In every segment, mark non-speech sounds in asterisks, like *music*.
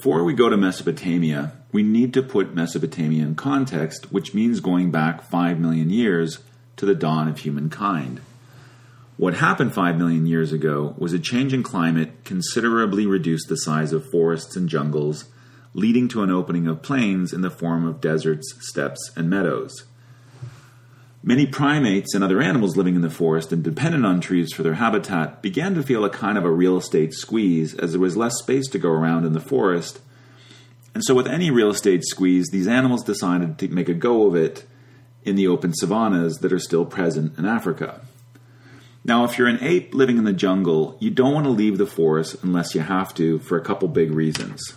before we go to Mesopotamia, we need to put Mesopotamia in context, which means going back 5 million years to the dawn of humankind. What happened 5 million years ago was a change in climate considerably reduced the size of forests and jungles, leading to an opening of plains in the form of deserts, steppes, and meadows. Many primates and other animals living in the forest and dependent on trees for their habitat began to feel a kind of a real estate squeeze as there was less space to go around in the forest. And so, with any real estate squeeze, these animals decided to make a go of it in the open savannas that are still present in Africa. Now, if you're an ape living in the jungle, you don't want to leave the forest unless you have to for a couple big reasons.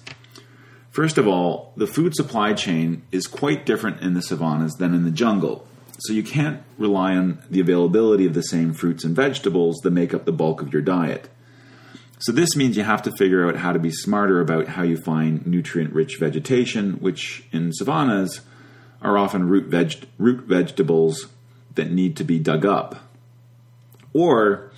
First of all, the food supply chain is quite different in the savannas than in the jungle. So you can't rely on the availability of the same fruits and vegetables that make up the bulk of your diet. So this means you have to figure out how to be smarter about how you find nutrient-rich vegetation, which in savannas are often root, veg- root vegetables that need to be dug up. Or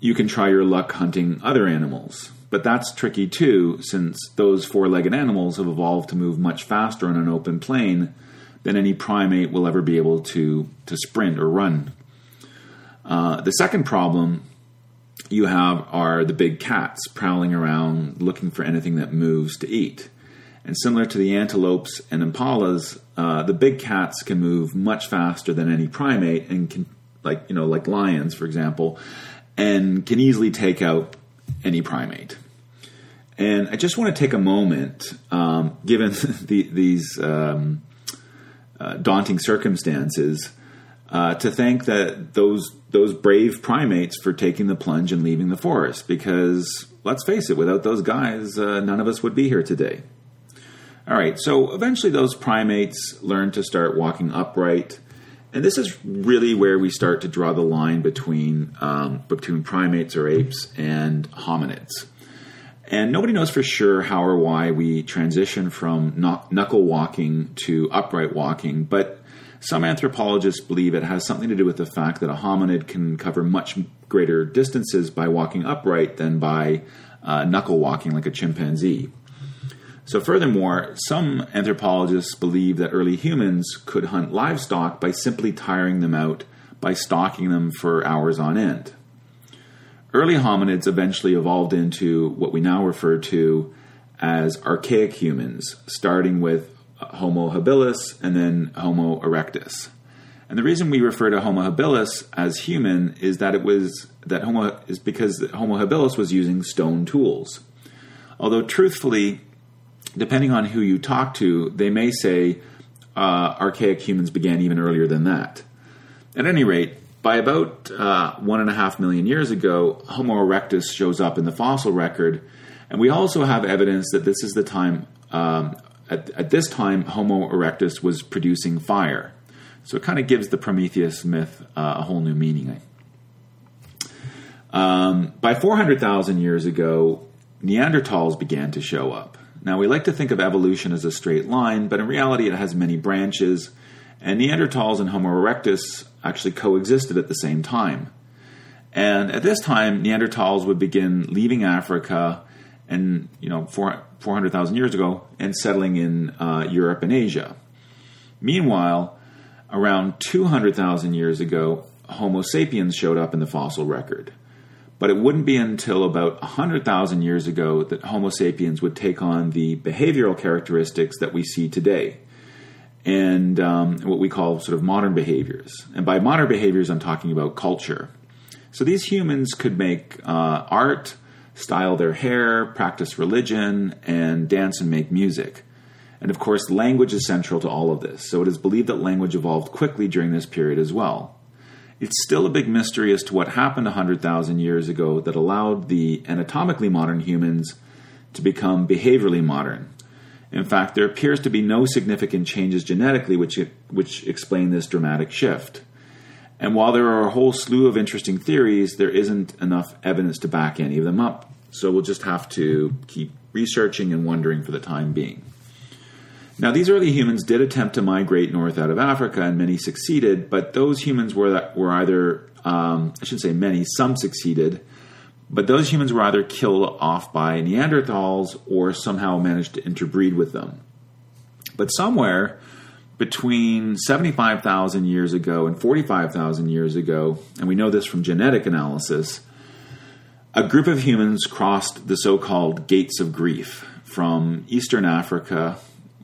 you can try your luck hunting other animals. But that's tricky too, since those four legged animals have evolved to move much faster on an open plain than any primate will ever be able to, to sprint or run. Uh, the second problem you have are the big cats prowling around looking for anything that moves to eat. And similar to the antelopes and impalas, uh, the big cats can move much faster than any primate and can, like you know, like lions, for example, and can easily take out any primate. And I just want to take a moment, um, given *laughs* the, these um, uh, daunting circumstances, uh, to thank that those those brave primates for taking the plunge and leaving the forest. Because let's face it, without those guys, uh, none of us would be here today. All right, so eventually those primates learn to start walking upright, and this is really where we start to draw the line between um, between primates or apes and hominids. And nobody knows for sure how or why we transition from knuckle walking to upright walking, but some anthropologists believe it has something to do with the fact that a hominid can cover much greater distances by walking upright than by uh, knuckle walking like a chimpanzee. So, furthermore, some anthropologists believe that early humans could hunt livestock by simply tiring them out by stalking them for hours on end. Early hominids eventually evolved into what we now refer to as archaic humans, starting with Homo habilis and then Homo erectus. And the reason we refer to Homo habilis as human is that it was that Homo is because Homo habilis was using stone tools. Although truthfully, depending on who you talk to, they may say uh, archaic humans began even earlier than that. At any rate, by about uh, one and a half million years ago, Homo erectus shows up in the fossil record, and we also have evidence that this is the time. Um, at, at, this time, Homo erectus was producing fire, so it kind of gives the Prometheus myth uh, a whole new meaning. Um, by 400,000 years ago, Neanderthals began to show up. Now, we like to think of evolution as a straight line, but in reality, it has many branches and Neanderthals and Homo erectus actually coexisted at the same time. And at this time, Neanderthals would begin leaving Africa and, you know, 400,000 years ago and settling in uh, Europe and Asia. Meanwhile, around 200,000 years ago, Homo sapiens showed up in the fossil record. But it wouldn't be until about 100,000 years ago that Homo sapiens would take on the behavioral characteristics that we see today and um, what we call sort of modern behaviors. And by modern behaviors, I'm talking about culture. So these humans could make uh, art, style their hair, practice religion, and dance and make music. And of course, language is central to all of this. So it is believed that language evolved quickly during this period as well. It's still a big mystery as to what happened 100,000 years ago that allowed the anatomically modern humans to become behaviorally modern. In fact, there appears to be no significant changes genetically which, which explain this dramatic shift. And while there are a whole slew of interesting theories, there isn't enough evidence to back any of them up. So we'll just have to keep researching and wondering for the time being. Now, these early humans did attempt to migrate north out of Africa, and many succeeded, but those humans were, were either, um, I shouldn't say many, some succeeded, but those humans were either killed off by Neanderthals or somehow managed to interbreed with them. But somewhere between 75,000 years ago and 45,000 years ago, and we know this from genetic analysis, a group of humans crossed the so called Gates of Grief from Eastern Africa.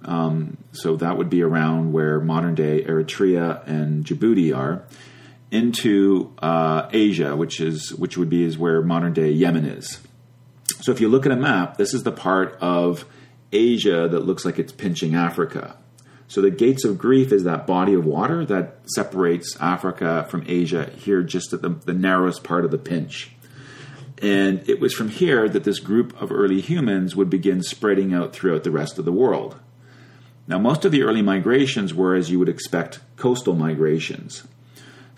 Um, so that would be around where modern day Eritrea and Djibouti are, into uh, Asia, which is which would be is where modern day Yemen is. So if you look at a map, this is the part of Asia that looks like it's pinching Africa. So the Gates of Grief is that body of water that separates Africa from Asia here, just at the, the narrowest part of the pinch. And it was from here that this group of early humans would begin spreading out throughout the rest of the world. Now, most of the early migrations were, as you would expect, coastal migrations.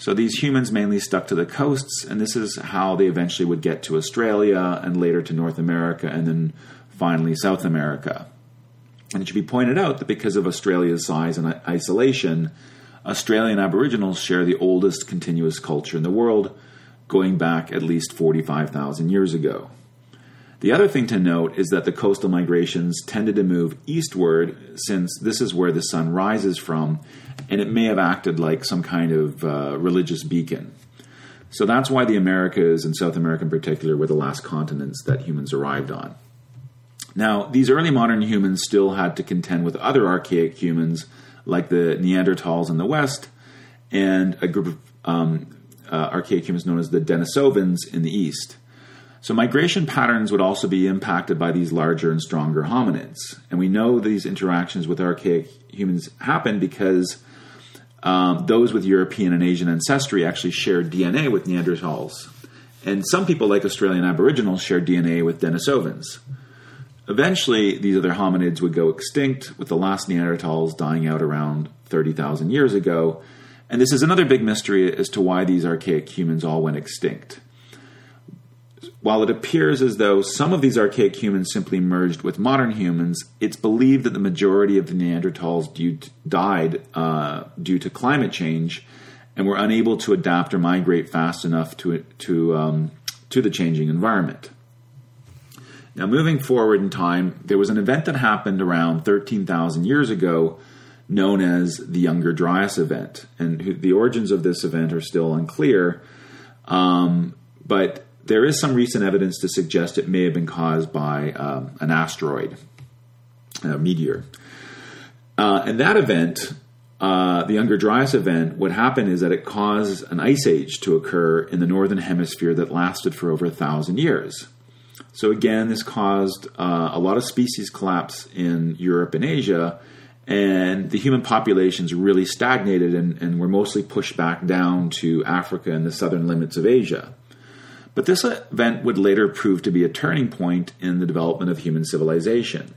So these humans mainly stuck to the coasts, and this is how they eventually would get to Australia and later to North America and then finally South America. And it should be pointed out that because of Australia's size and isolation, Australian Aboriginals share the oldest continuous culture in the world, going back at least 45,000 years ago. The other thing to note is that the coastal migrations tended to move eastward since this is where the sun rises from, and it may have acted like some kind of uh, religious beacon. So that's why the Americas and South America in particular were the last continents that humans arrived on. Now, these early modern humans still had to contend with other archaic humans like the Neanderthals in the West and a group of um, uh, archaic humans known as the Denisovans in the East. So migration patterns would also be impacted by these larger and stronger hominids. And we know these interactions with archaic humans happen because um, those with European and Asian ancestry actually shared DNA with Neanderthals. And some people, like Australian Aboriginals, shared DNA with Denisovans. Eventually, these other hominids would go extinct, with the last Neanderthals dying out around 30,000 years ago. And this is another big mystery as to why these archaic humans all went extinct. While it appears as though some of these archaic humans simply merged with modern humans, it's believed that the majority of the Neanderthals due to, died uh, due to climate change and were unable to adapt or migrate fast enough to, to, um, to the changing environment. Now, moving forward in time, there was an event that happened around 13,000 years ago known as the Younger Dryas event. And the origins of this event are still unclear, um, but there is some recent evidence to suggest it may have been caused by um, an asteroid, a meteor. Uh, and that event, uh, the Younger Dryas event, what happened is that it caused an ice age to occur in the northern hemisphere that lasted for over a thousand years. So again, this caused uh, a lot of species collapse in Europe and Asia, and the human populations really stagnated and, and were mostly pushed back down to Africa and the southern limits of Asia. But this event would later prove to be a turning point in the development of human civilization.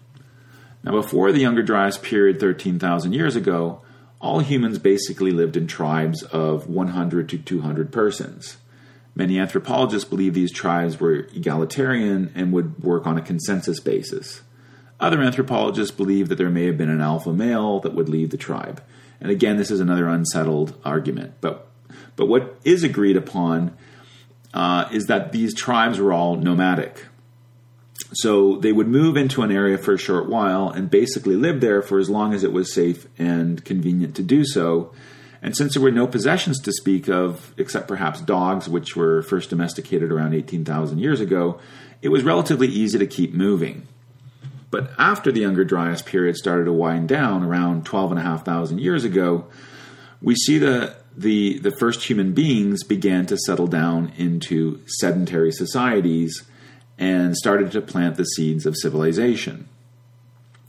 Now, before the Younger Dryas period 13,000 years ago, all humans basically lived in tribes of 100 to 200 persons. Many anthropologists believe these tribes were egalitarian and would work on a consensus basis. Other anthropologists believe that there may have been an alpha male that would lead the tribe. And again, this is another unsettled argument. But, but what is agreed upon uh, is that these tribes were all nomadic. So they would move into an area for a short while and basically live there for as long as it was safe and convenient to do so. And since there were no possessions to speak of, except perhaps dogs, which were first domesticated around 18,000 years ago, it was relatively easy to keep moving. But after the Younger Dryas period started to wind down around 12,500 years ago, we see the the, the first human beings began to settle down into sedentary societies and started to plant the seeds of civilization.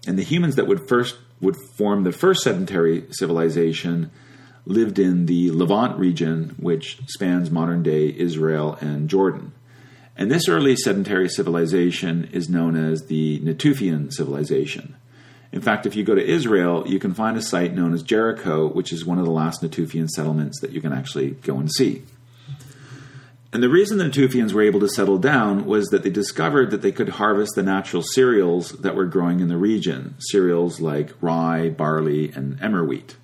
And the humans that would first would form the first sedentary civilization lived in the Levant region, which spans modern day Israel and Jordan. And this early sedentary civilization is known as the Natufian civilization. In fact, if you go to Israel, you can find a site known as Jericho, which is one of the last Natufian settlements that you can actually go and see. And the reason the Natufians were able to settle down was that they discovered that they could harvest the natural cereals that were growing in the region, cereals like rye, barley, and emmer wheat.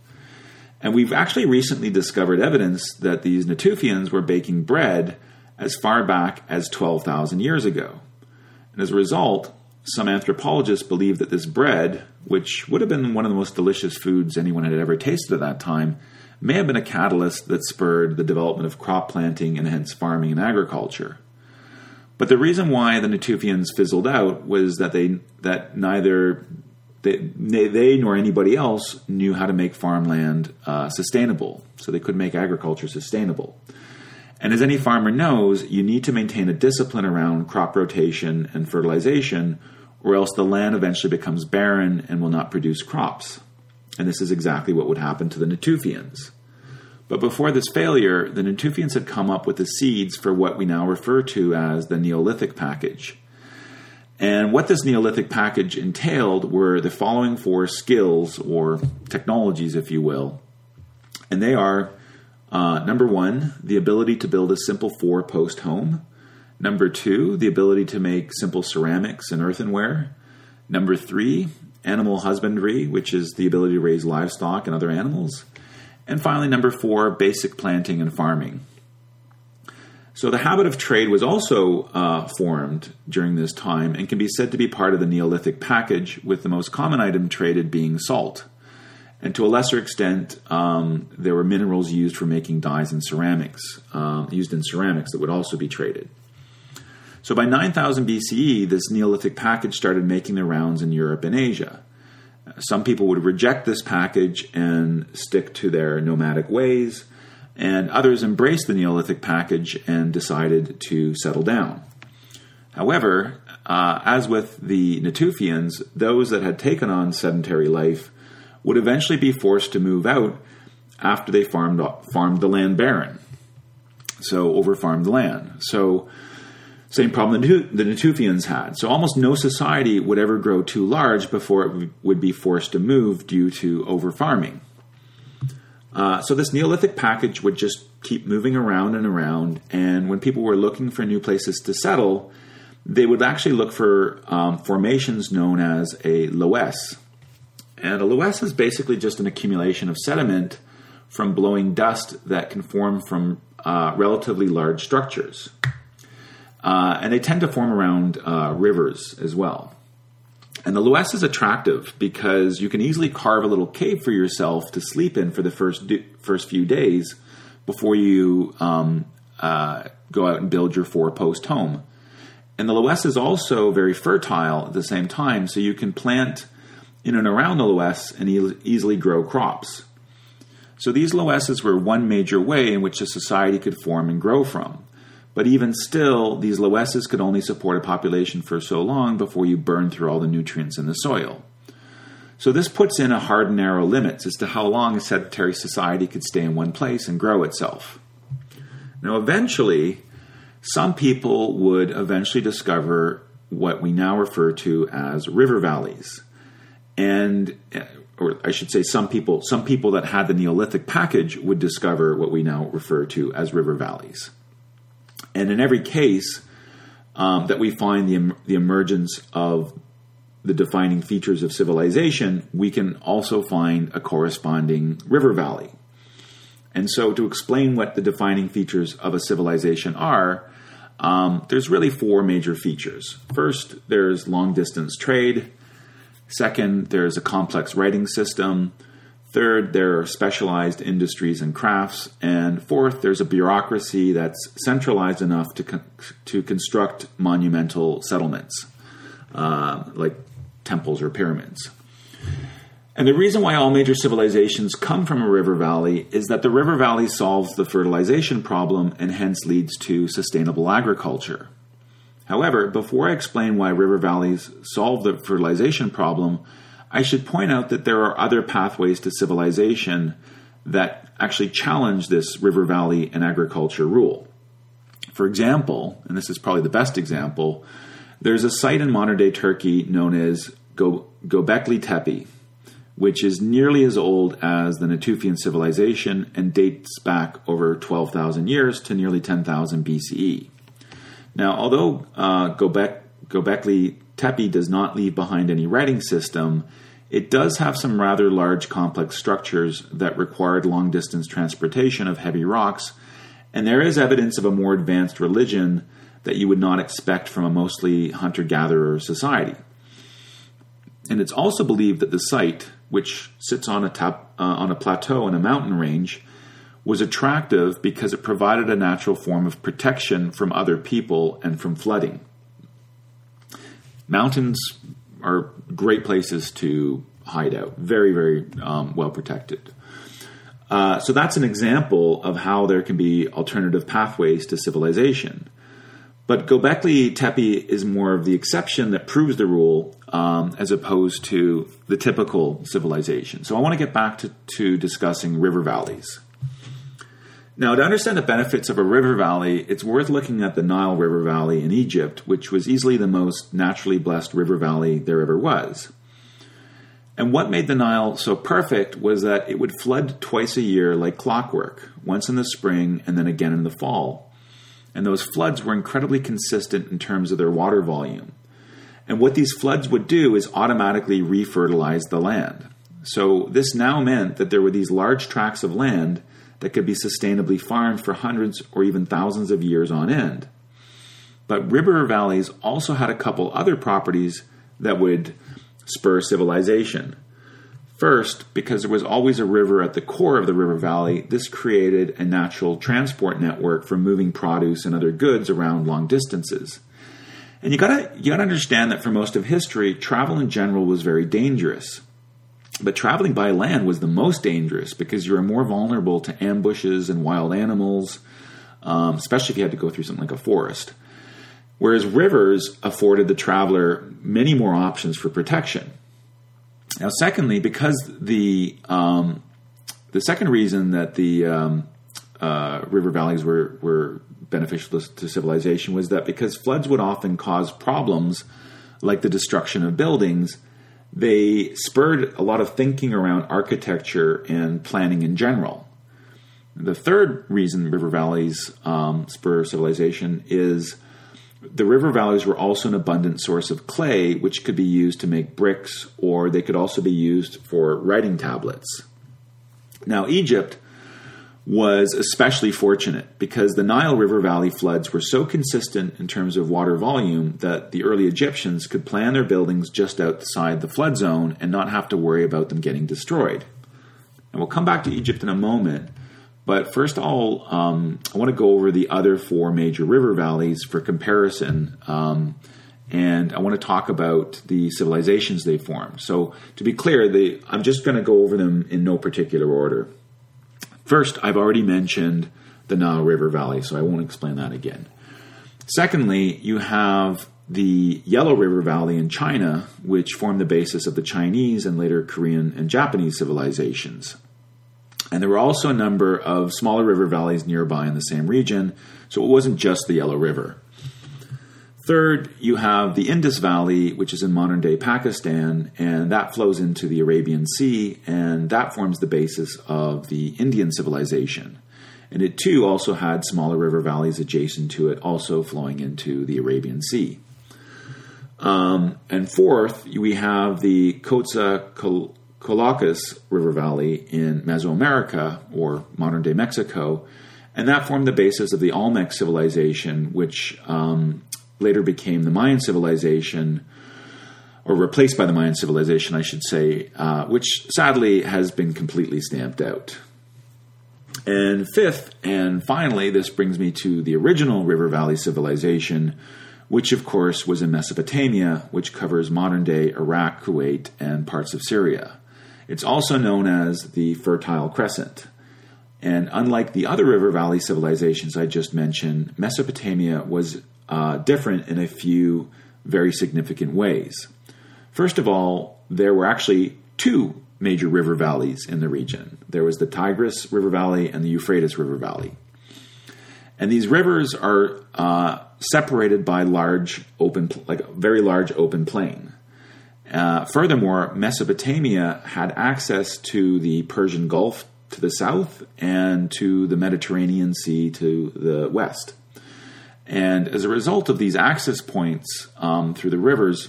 And we've actually recently discovered evidence that these Natufians were baking bread as far back as 12,000 years ago. And as a result, some anthropologists believe that this bread, which would have been one of the most delicious foods anyone had ever tasted at that time, may have been a catalyst that spurred the development of crop planting and hence farming and agriculture. But the reason why the Natufians fizzled out was that they that neither they, they nor anybody else knew how to make farmland uh, sustainable, so they couldn't make agriculture sustainable. And as any farmer knows, you need to maintain a discipline around crop rotation and fertilization, or else the land eventually becomes barren and will not produce crops. And this is exactly what would happen to the Natufians. But before this failure, the Natufians had come up with the seeds for what we now refer to as the Neolithic package. And what this Neolithic package entailed were the following four skills or technologies, if you will. And they are uh, number one, the ability to build a simple four post home. Number two, the ability to make simple ceramics and earthenware. Number three, animal husbandry, which is the ability to raise livestock and other animals. And finally, number four, basic planting and farming. So the habit of trade was also uh, formed during this time and can be said to be part of the Neolithic package, with the most common item traded being salt. And to a lesser extent, um, there were minerals used for making dyes and ceramics, uh, used in ceramics that would also be traded. So by 9000 BCE, this Neolithic package started making the rounds in Europe and Asia. Some people would reject this package and stick to their nomadic ways, and others embraced the Neolithic package and decided to settle down. However, uh, as with the Natufians, those that had taken on sedentary life would eventually be forced to move out after they farmed farmed the land barren. So over farmed the land. So same problem the Natufians had. So almost no society would ever grow too large before it would be forced to move due to over farming. Uh, so this Neolithic package would just keep moving around and around, and when people were looking for new places to settle, they would actually look for um, formations known as a loess. And a loess is basically just an accumulation of sediment from blowing dust that can form from uh, relatively large structures. Uh, and they tend to form around uh, rivers as well. And the loess is attractive because you can easily carve a little cave for yourself to sleep in for the first first few days before you um, uh, go out and build your four post home. And the loess is also very fertile at the same time, so you can plant in and around the loess and e- easily grow crops. So these loesses were one major way in which a society could form and grow from. But even still, these loesses could only support a population for so long before you burn through all the nutrients in the soil. So this puts in a hard and narrow limits as to how long a sedentary society could stay in one place and grow itself. Now, eventually, some people would eventually discover what we now refer to as river valleys and or I should say some people some people that had the Neolithic package would discover what we now refer to as river valleys. And in every case um, that we find the, the emergence of the defining features of civilization, we can also find a corresponding river valley. And so, to explain what the defining features of a civilization are, um, there's really four major features. First, there's long distance trade. Second, there's a complex writing system. Third, there are specialized industries and crafts. And fourth, there's a bureaucracy that's centralized enough to, con- to construct monumental settlements, uh, like temples or pyramids. And the reason why all major civilizations come from a river valley is that the river valley solves the fertilization problem and hence leads to sustainable agriculture. However, before I explain why river valleys solve the fertilization problem, I should point out that there are other pathways to civilization that actually challenge this river valley and agriculture rule. For example, and this is probably the best example, there's a site in modern day Turkey known as Go- Gobekli Tepe, which is nearly as old as the Natufian civilization and dates back over 12,000 years to nearly 10,000 BCE. Now, although uh, Gobek, Gobekli Tepe does not leave behind any writing system, it does have some rather large complex structures that required long distance transportation of heavy rocks And there is evidence of a more advanced religion that you would not expect from a mostly hunter gatherer society. And it's also believed that the site, which sits on a, tap, uh, on a plateau in a mountain range, was attractive because it provided a natural form of protection from other people and from flooding. Mountains are great places to hide out, very, very um, well protected. Uh, so that's an example of how there can be alternative pathways to civilization. But Gobekli Tepe is more of the exception that proves the rule um, as opposed to the typical civilization. So I want to get back to, to discussing river valleys. Now, to understand the benefits of a river valley, it's worth looking at the Nile River Valley in Egypt, which was easily the most naturally blessed river valley there ever was. And what made the Nile so perfect was that it would flood twice a year like clockwork, once in the spring and then again in the fall. And those floods were incredibly consistent in terms of their water volume. And what these floods would do is automatically refertilize the land. So this now meant that there were these large tracts of land that could be sustainably farmed for hundreds or even thousands of years on end. But river valleys also had a couple other properties that would spur civilization. First, because there was always a river at the core of the river valley, this created a natural transport network for moving produce and other goods around long distances. And you gotta you gotta understand that for most of history, travel in general was very dangerous. But traveling by land was the most dangerous because you were more vulnerable to ambushes and wild animals, um, especially if you had to go through something like a forest. Whereas rivers afforded the traveler many more options for protection. Now, secondly, because the um, the second reason that the um, uh, river valleys were were beneficial to civilization was that because floods would often cause problems like the destruction of buildings they spurred a lot of thinking around architecture and planning in general. The third reason river valleys um, spur civilization is the river valleys were also an abundant source of clay, which could be used to make bricks, or they could also be used for writing tablets. Now, Egypt was especially fortunate because the Nile River Valley floods were so consistent in terms of water volume that the early Egyptians could plan their buildings just outside the flood zone and not have to worry about them getting destroyed. And we'll come back to Egypt in a moment, but first I'll um, I want to go over the other four major river valleys for comparison. Um, and I want to talk about the civilizations they formed. So, to be clear, I'm just going to go over them in no particular order. First, I've already mentioned the Nile River Valley, so I won't explain that again. Secondly, you have the Yellow River Valley in China, which formed the basis of the Chinese and later Korean and Japanese civilizations. And there were also a number of smaller river valleys nearby in the same region, so it wasn't just the Yellow River. Third, you have the Indus Valley, which is in modern day Pakistan, and that flows into the Arabian Sea, and that forms the basis of the Indian civilization. And it too also had smaller river valleys adjacent to it, also flowing into the Arabian Sea. Um, and fourth, we have the Coatzacoalcos River Valley in Mesoamerica, or modern day Mexico, and that formed the basis of the Olmec civilization, which um, later became the Mayan civilization, or replaced by the Mayan civilization, I should say, uh, which sadly has been completely stamped out. And fifth, and finally, this brings me to the original River Valley civilization, which of course was in Mesopotamia, which covers modern day Iraq, Kuwait, and parts of Syria. It's also known as the Fertile Crescent. And unlike the other river valley civilizations I just mentioned, Mesopotamia was uh, different in a few very significant ways. First of all, there were actually two major river valleys in the region. There was the Tigris River Valley and the Euphrates River Valley. And these rivers are uh, separated by large open, like a very large open plain. Uh, furthermore, Mesopotamia had access to the Persian Gulf to the south and to the Mediterranean Sea to the west. And as a result of these access points um, through the rivers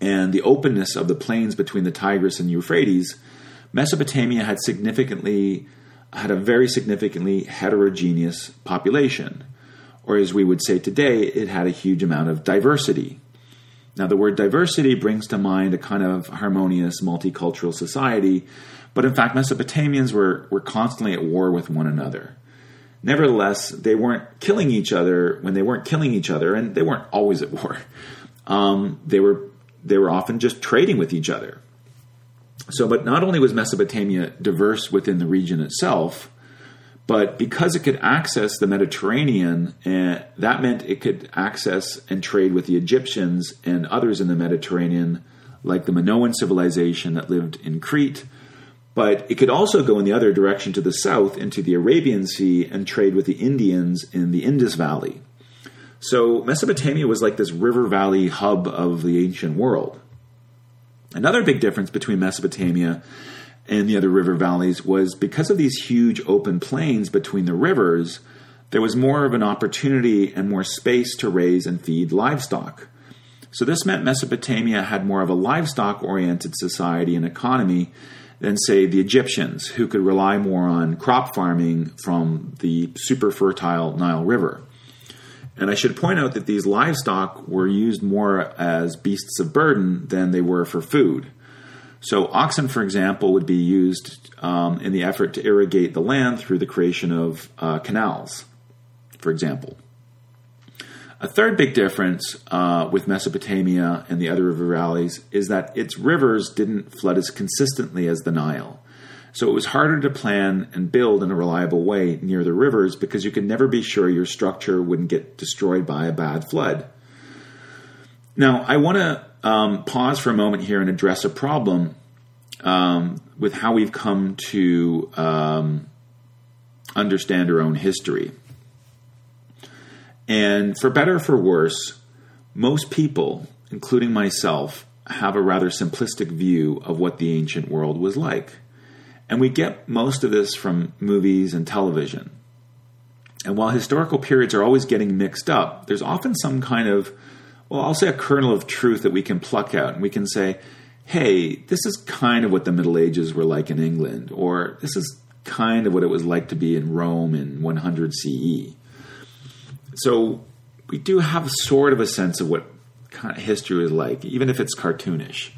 and the openness of the plains between the Tigris and Euphrates, Mesopotamia had significantly had a very significantly heterogeneous population, or as we would say today, it had a huge amount of diversity. Now, the word diversity brings to mind a kind of harmonious multicultural society, but in fact, Mesopotamians were, were constantly at war with one another. Nevertheless, they weren't killing each other when they weren't killing each other, and they weren't always at war. Um, they were they were often just trading with each other. So, but not only was Mesopotamia diverse within the region itself, but because it could access the Mediterranean, uh, that meant it could access and trade with the Egyptians and others in the Mediterranean, like the Minoan civilization that lived in Crete. But it could also go in the other direction to the south into the Arabian Sea and trade with the Indians in the Indus Valley. So Mesopotamia was like this river valley hub of the ancient world. Another big difference between Mesopotamia and the other river valleys was because of these huge open plains between the rivers, there was more of an opportunity and more space to raise and feed livestock. So this meant Mesopotamia had more of a livestock oriented society and economy than, say, the Egyptians, who could rely more on crop farming from the super fertile Nile River. And I should point out that these livestock were used more as beasts of burden than they were for food. So, oxen, for example, would be used um, in the effort to irrigate the land through the creation of uh, canals, for example. A third big difference uh, with Mesopotamia and the other river valleys is that its rivers didn't flood as consistently as the Nile. So it was harder to plan and build in a reliable way near the rivers because you could never be sure your structure wouldn't get destroyed by a bad flood. Now, I want to um, pause for a moment here and address a problem um, with how we've come to um, understand our own history. And for better or for worse, most people, including myself, have a rather simplistic view of what the ancient world was like. And we get most of this from movies and television. And while historical periods are always getting mixed up, there's often some kind of, well, I'll say a kernel of truth that we can pluck out. And we can say, hey, this is kind of what the Middle Ages were like in England, or this is kind of what it was like to be in Rome in 100 CE. So we do have sort of a sense of what kind of history is like, even if it's cartoonish.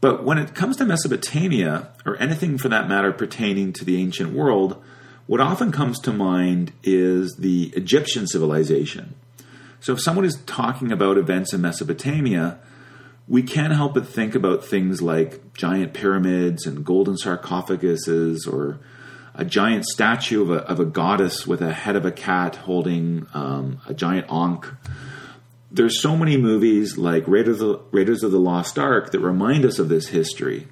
But when it comes to Mesopotamia, or anything for that matter pertaining to the ancient world, what often comes to mind is the Egyptian civilization. So if someone is talking about events in Mesopotamia, we can't help but think about things like giant pyramids and golden sarcophaguses or a giant statue of a, of a goddess with a head of a cat holding um, a giant ankh there's so many movies like Raiders of, the, Raiders of the Lost Ark that remind us of this history,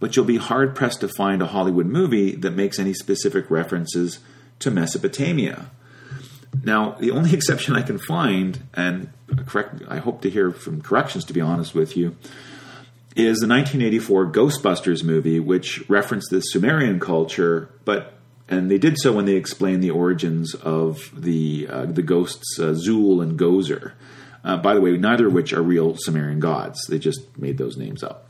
but you'll be hard pressed to find a Hollywood movie that makes any specific references to Mesopotamia. Now, the only *laughs* exception I can find, and correct, I hope to hear from corrections to be honest with you, is the 1984 Ghostbusters movie, which referenced the Sumerian culture, but and they did so when they explained the origins of the uh, the ghosts uh, Zuul and Gozer. Uh, by the way, neither of which are real Sumerian gods. They just made those names up.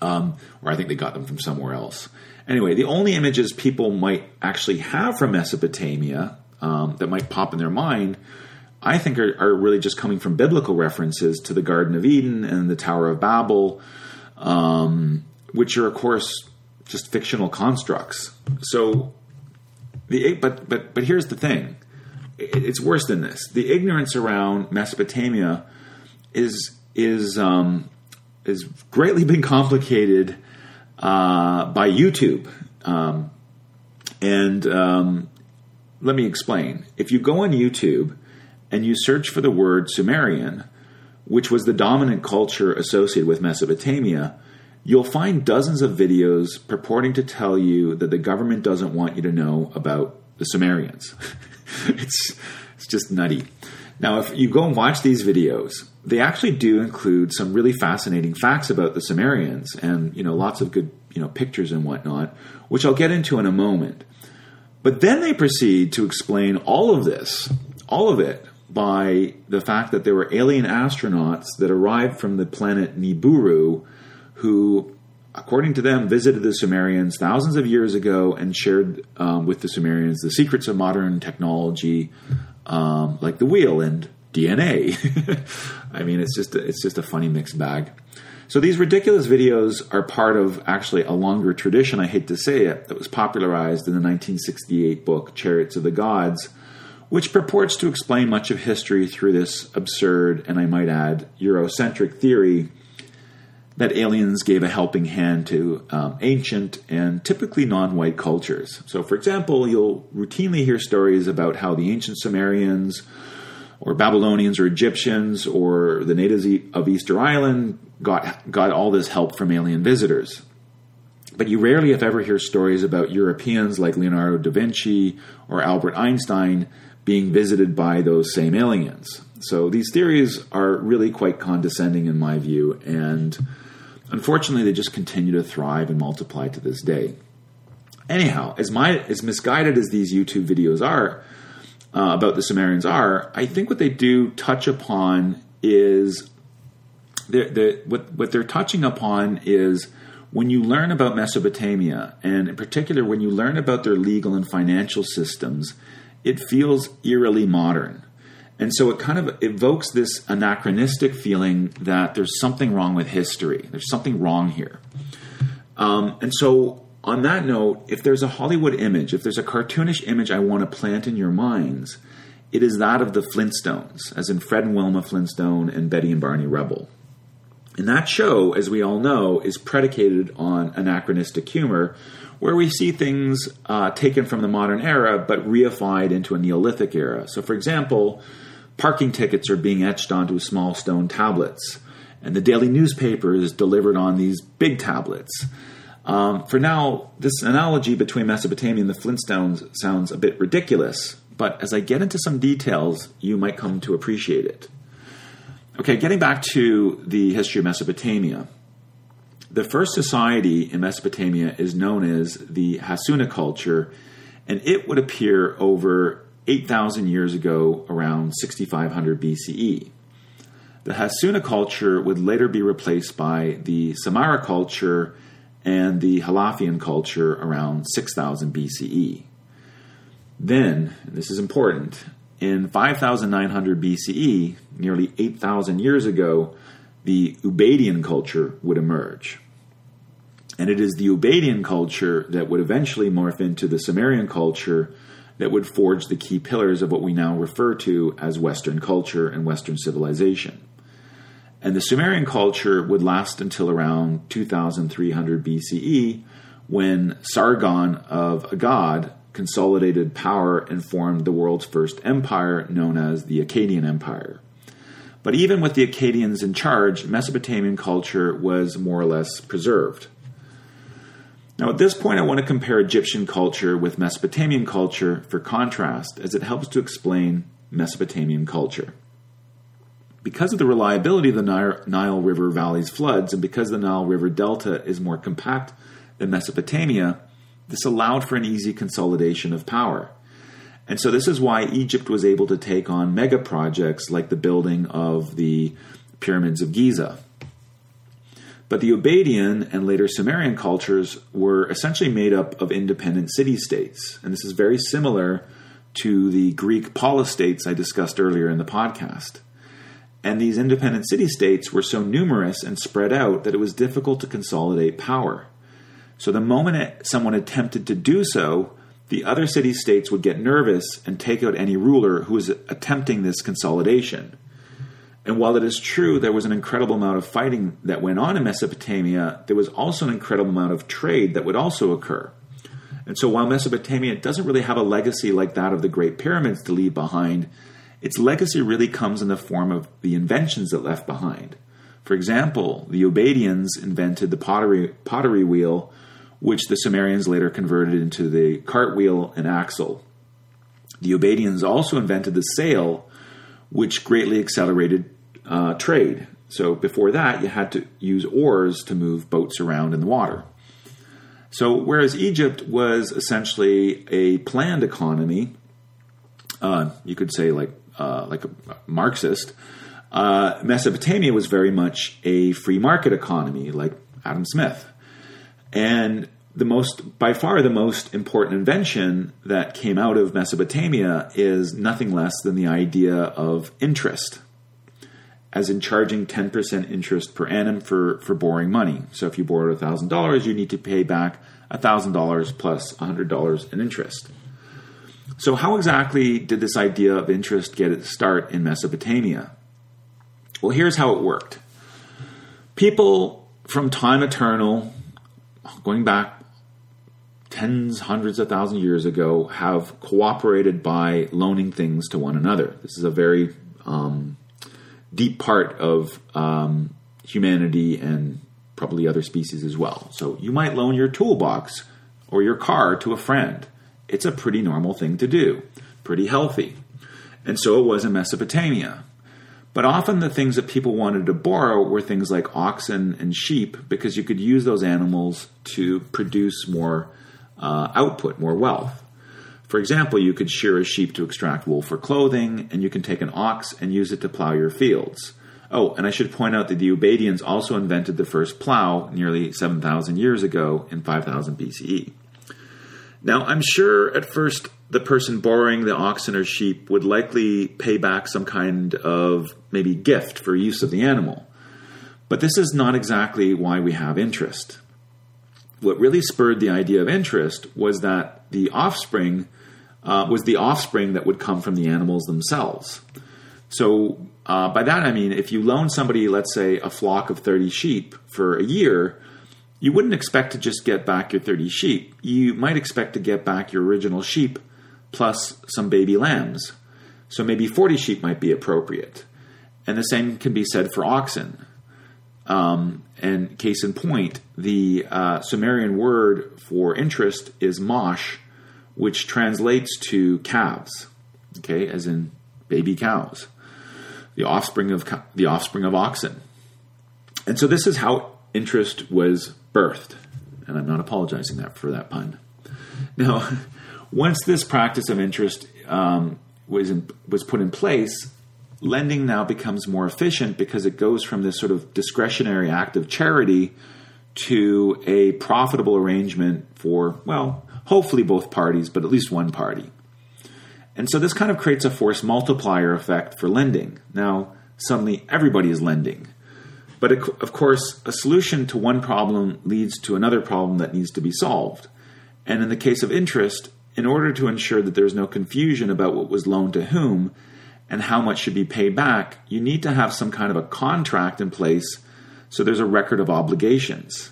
Um, or I think they got them from somewhere else. Anyway, the only images people might actually have from Mesopotamia um, that might pop in their mind, I think, are, are, really just coming from biblical references to the Garden of Eden and the Tower of Babel, um, which are, of course, just fictional constructs. So, the but but but here's the thing: it's worse than this. The ignorance around Mesopotamia is is um, is greatly been complicated uh, by YouTube. Um, and um, let me explain. If you go on YouTube and you search for the word Sumerian, which was the dominant culture associated with Mesopotamia, you'll find dozens of videos purporting to tell you that the government doesn't want you to know about the Sumerians. *laughs* it's it's just nutty. Now, if you go and watch these videos, they actually do include some really fascinating facts about the Sumerians, and you know, lots of good you know pictures and whatnot, which I'll get into in a moment. But then they proceed to explain all of this, all of it, by the fact that there were alien astronauts that arrived from the planet Nibiru, who according to them, visited the Sumerians thousands of years ago and shared um, with the Sumerians the secrets of modern technology, um, like the wheel and DNA. *laughs* I mean, it's just it's just a funny mixed bag. So these ridiculous videos are part of actually a longer tradition. I hate to say it, that was popularized in the 1968 book *Chariots of the Gods*, which purports to explain much of history through this absurd and I might add Eurocentric theory that aliens gave a helping hand to um, ancient and typically non white cultures. So, for example, you'll routinely hear stories about how the ancient Sumerians or Babylonians or Egyptians or the natives of Easter Island got, got all this help from alien visitors. But you rarely, if ever, hear stories about Europeans like Leonardo da Vinci or Albert Einstein being visited by those same aliens. So these theories are really quite condescending in my view, and Unfortunately, they just continue to thrive and multiply to this day. Anyhow, as my as misguided as these YouTube videos are uh, about the Sumerians are, I think what they do touch upon is they're, what what they're touching upon is when you learn about Mesopotamia, and in particular when you learn about their legal and financial systems, it feels eerily modern. And so it kind of evokes this anachronistic feeling that there's something wrong with history. There's something wrong here. Um, and so, on that note, if there's a Hollywood image, if there's a cartoonish image I want to plant in your minds, it is that of the Flintstones, as in Fred and Wilma Flintstone and Betty and Barney Rubble. And that show, as we all know, is predicated on anachronistic humor, where we see things uh, taken from the modern era but reified into a Neolithic era. So, for example, Parking tickets are being etched onto small stone tablets, and the daily newspaper is delivered on these big tablets. Um, for now, this analogy between Mesopotamia and the Flintstones sounds a bit ridiculous, but as I get into some details, you might come to appreciate it. Okay, getting back to the history of Mesopotamia. The first society in Mesopotamia is known as the Hassuna culture, and it would appear over 8,000 years ago, around 6500 BCE. The Hassuna culture would later be replaced by the Samarra culture and the Halafian culture around 6000 BCE. Then, this is important, in 5900 BCE, nearly 8,000 years ago, the Ubaidian culture would emerge. And it is the Ubaidian culture that would eventually morph into the Sumerian culture that would forge the key pillars of what we now refer to as Western culture and Western civilization. And the Sumerian culture would last until around 2300 BCE when Sargon of Akkad consolidated power and formed the world's first empire known as the Akkadian Empire. But even with the Akkadians in charge, Mesopotamian culture was more or less preserved. Now, at this point, I want to compare Egyptian culture with Mesopotamian culture for contrast, as it helps to explain Mesopotamian culture. Because of the reliability of the Nile River Valley's floods, and because the Nile River Delta is more compact than Mesopotamia, this allowed for an easy consolidation of power. And so, this is why Egypt was able to take on mega projects like the building of the pyramids of Giza. But the Ubaidian and later Sumerian cultures were essentially made up of independent city states. And this is very similar to the Greek polis states I discussed earlier in the podcast. And these independent city states were so numerous and spread out that it was difficult to consolidate power. So the moment someone attempted to do so, the other city states would get nervous and take out any ruler who was attempting this consolidation. And while it is true there was an incredible amount of fighting that went on in Mesopotamia, there was also an incredible amount of trade that would also occur. And so while Mesopotamia doesn't really have a legacy like that of the Great Pyramids to leave behind, its legacy really comes in the form of the inventions it left behind. For example, the Ubaidians invented the pottery, pottery wheel, which the Sumerians later converted into the cartwheel and axle. The Ubaidians also invented the sail, which greatly accelerated uh, trade. So before that, you had to use oars to move boats around in the water. So whereas Egypt was essentially a planned economy, uh, you could say like uh, like a Marxist, uh, Mesopotamia was very much a free market economy, like Adam Smith. And the most, by far, the most important invention that came out of Mesopotamia is nothing less than the idea of interest, as in charging 10% interest per annum for, for borrowing money. So if you borrowed $1,000, you need to pay back $1,000 plus $100 in interest. So, how exactly did this idea of interest get its start in Mesopotamia? Well, here's how it worked. People from time eternal, going back tens, hundreds of thousands of years ago, have cooperated by loaning things to one another. This is a very um, deep part of um, humanity and probably other species as well. So, you might loan your toolbox or your car to a friend it's a pretty normal thing to do, pretty healthy. And so it was in Mesopotamia. But often the things that people wanted to borrow were things like oxen and sheep because you could use those animals to produce more uh, output, more wealth. For example, you could shear a sheep to extract wool for clothing, and you can take an ox and use it to plow your fields. Oh, and I should point out that the Ubaidians also invented the first plow nearly 7,000 years ago in 5000 BCE. Now, I'm sure at first the person borrowing the oxen or sheep would likely pay back some kind of maybe gift for use of the animal. But this is not exactly why we have interest. What really spurred the idea of interest was that the offspring uh, was the offspring that would come from the animals themselves. So, uh, by that I mean, if you loan somebody, let's say, a flock of 30 sheep for a year, you wouldn't expect to just get back your 30 sheep. You might expect to get back your original sheep plus some baby lambs. So maybe 40 sheep might be appropriate. And the same can be said for oxen. Um, and case in point, the uh, Sumerian word for interest is mosh, which translates to calves, okay, as in baby cows, the offspring of the offspring of oxen. And so this is how interest was birthed. And I'm not apologizing that for that pun. *laughs* Now, once this practice of interest um, was in, was put in place, lending now becomes more efficient because it goes from this sort of discretionary act of charity to a profitable arrangement for well, hopefully both parties, but at least one party. And so this kind of creates a force multiplier effect for lending. Now, suddenly everybody is lending. But of course, a solution to one problem leads to another problem that needs to be solved. And in the case of interest, in order to ensure that there's no confusion about what was loaned to whom and how much should be paid back, you need to have some kind of a contract in place so there's a record of obligations.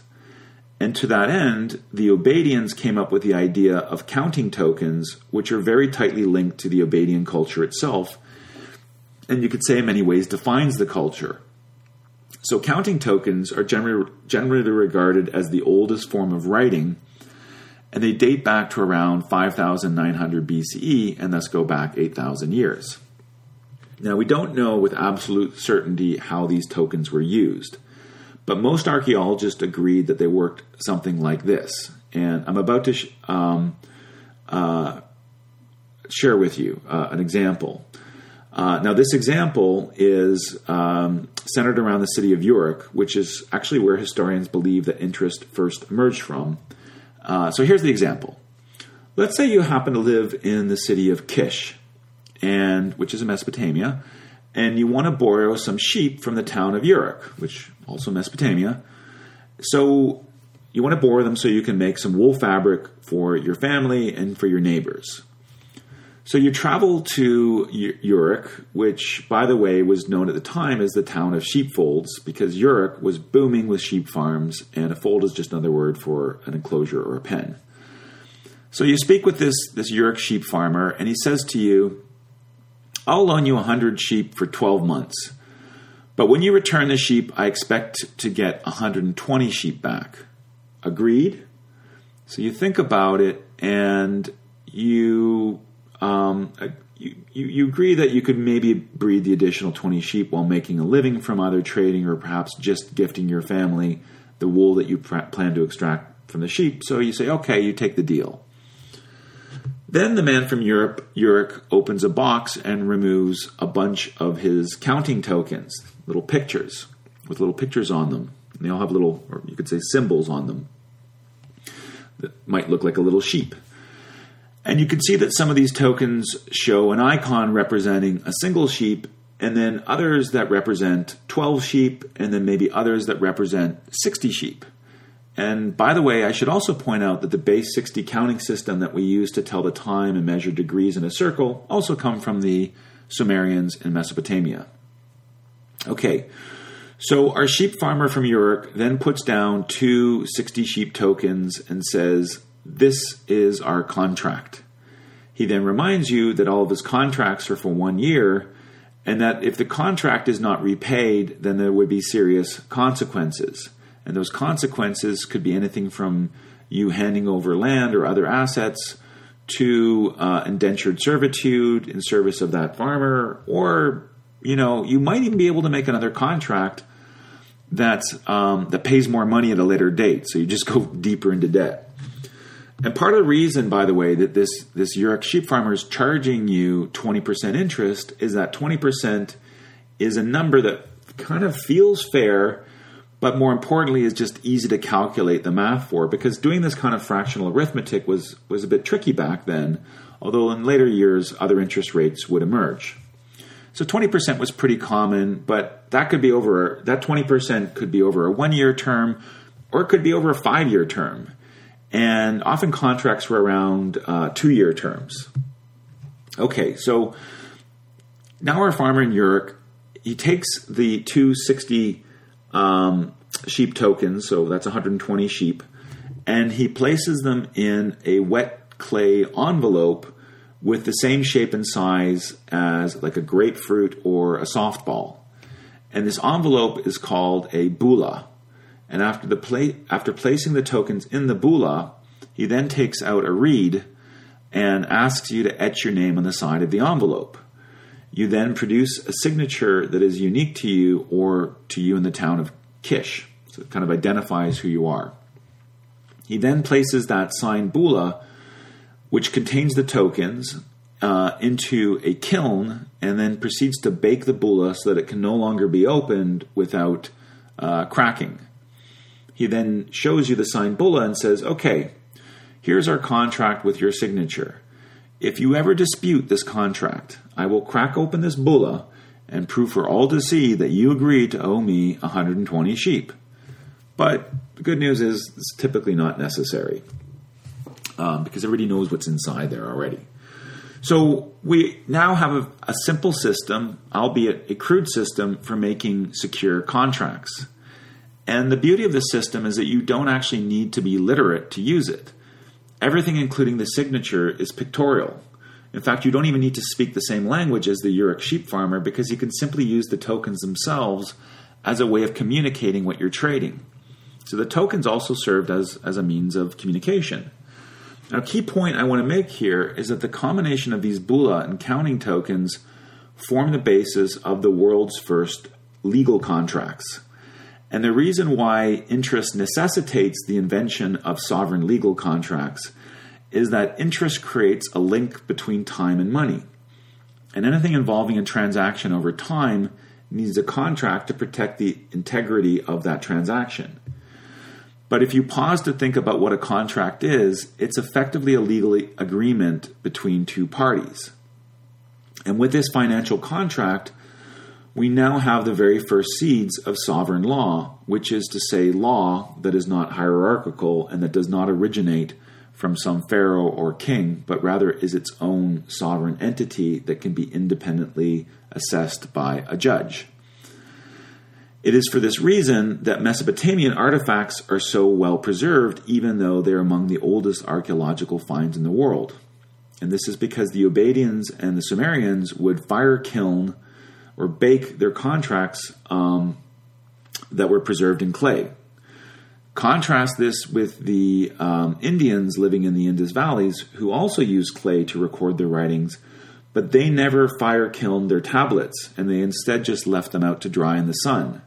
And to that end, the Ubaidians came up with the idea of counting tokens, which are very tightly linked to the Ubaidian culture itself, and you could say in many ways defines the culture. So counting tokens are generally, generally regarded as the oldest form of writing, and they date back to around 5900 BCE and thus go back 8,000 years. Now, we don't know with absolute certainty how these tokens were used, but most archaeologists agreed that they worked something like this. And I'm about to sh- um, uh, share with you uh, an example. Uh, now, this example is um, centered around the city of Uruk, which is actually where historians believe that interest first emerged from. Uh, so here's the example. Let's say you happen to live in the city of Kish, and which is in Mesopotamia, and you want to borrow some sheep from the town of Uruk, which also Mesopotamia. So you want to borrow them so you can make some wool fabric for your family and for your neighbors. So you travel to Uruk, which, by the way, was known at the time as the town of sheepfolds, because Uruk was booming with sheep farms, and a fold is just another word for an enclosure or a pen. So you speak with this, this Uruk sheep farmer, and he says to you, I'll loan you 100 sheep for 12 months. But when you return the sheep, I expect to get 120 sheep back. Agreed? So you think about it, and you um, uh, you, you, agree that you could maybe breed the additional 20 sheep while making a living from either trading or perhaps just gifting your family the wool that you pr- plan to extract from the sheep. So you say, okay, you take the deal. Then the man from Europe, Uruk opens a box and removes a bunch of his counting tokens, little pictures with little pictures on them. And they all have little, or you could say symbols on them. that might look like a little sheep. And you can see that some of these tokens show an icon representing a single sheep, and then others that represent 12 sheep, and then maybe others that represent 60 sheep. And by the way, I should also point out that the base 60 counting system that we use to tell the time and measure degrees in a circle also come from the Sumerians in Mesopotamia. Okay, so our sheep farmer from Uruk then puts down two 60 sheep tokens and says, This is our contract. He then reminds you that all of his contracts are for one year and that if the contract is not repaid, then there would be serious consequences. And those consequences could be anything from you handing over land or other assets to uh, indentured servitude in service of that farmer, or you know, you might even be able to make another contract that um, that pays more money at a later date. So you just go *laughs* deeper into debt. And part of the reason, by the way, that this this Uruk sheep farmer is charging you twenty percent interest is that twenty percent is a number that kind of feels fair but more importantly is just easy to calculate the math for because doing this kind of fractional arithmetic was was a bit tricky back then although in later years other interest rates would emerge. So 20% was pretty common but that could be over that 20% could be over a one year term or it could be over a five year term and often contracts were around uh, two year terms okay so now our farmer in Uruk he takes the 260 um, sheep tokens, so that's 120 sheep, and he places them in a wet clay envelope with the same shape and size as like a grapefruit or a softball. And this envelope is called a bulla. And after the pla- after placing the tokens in the bulla, he then takes out a reed and asks you to etch your name on the side of the envelope. You then produce a signature that is unique to you or to you in the town of Kish. So it kind of identifies who you are. He then places that signed bulla, which contains the tokens, uh, into a kiln and then proceeds to bake the bulla so that it can no longer be opened without uh, cracking. He then shows you the signed bulla and says, Okay, here's our contract with your signature. If you ever dispute this contract, I will crack open this bulla and prove for all to see that you agree to owe me 120 sheep. But the good news is it's typically not necessary um, because everybody knows what's inside there already. So we now have a, a simple system, albeit a crude system, for making secure contracts. And the beauty of the system is that you don't actually need to be literate to use it. Everything, including the signature, is pictorial. In fact, you don't even need to speak the same language as the Uruk sheep farmer because you can simply use the tokens themselves as a way of communicating what you're trading. So the tokens also served as, as a means of communication. Now, a key point I want to make here is that the combination of these Bulla and counting tokens form the basis of the world's first legal contracts. And the reason why interest necessitates the invention of sovereign legal contracts is that interest creates a link between time and money. And anything involving a transaction over time needs a contract to protect the integrity of that transaction. But if you pause to think about what a contract is, it's effectively a legal agreement between two parties. And with this financial contract, we now have the very first seeds of sovereign law, which is to say, law that is not hierarchical and that does not originate from some pharaoh or king, but rather is its own sovereign entity that can be independently assessed by a judge. It is for this reason that Mesopotamian artifacts are so well preserved, even though they're among the oldest archaeological finds in the world. And this is because the Ubaidians and the Sumerians would fire kiln or bake their contracts um, that were preserved in clay. Contrast this with the um, Indians living in the Indus valleys who also used clay to record their writings, but they never fire kilned their tablets and they instead just left them out to dry in the sun.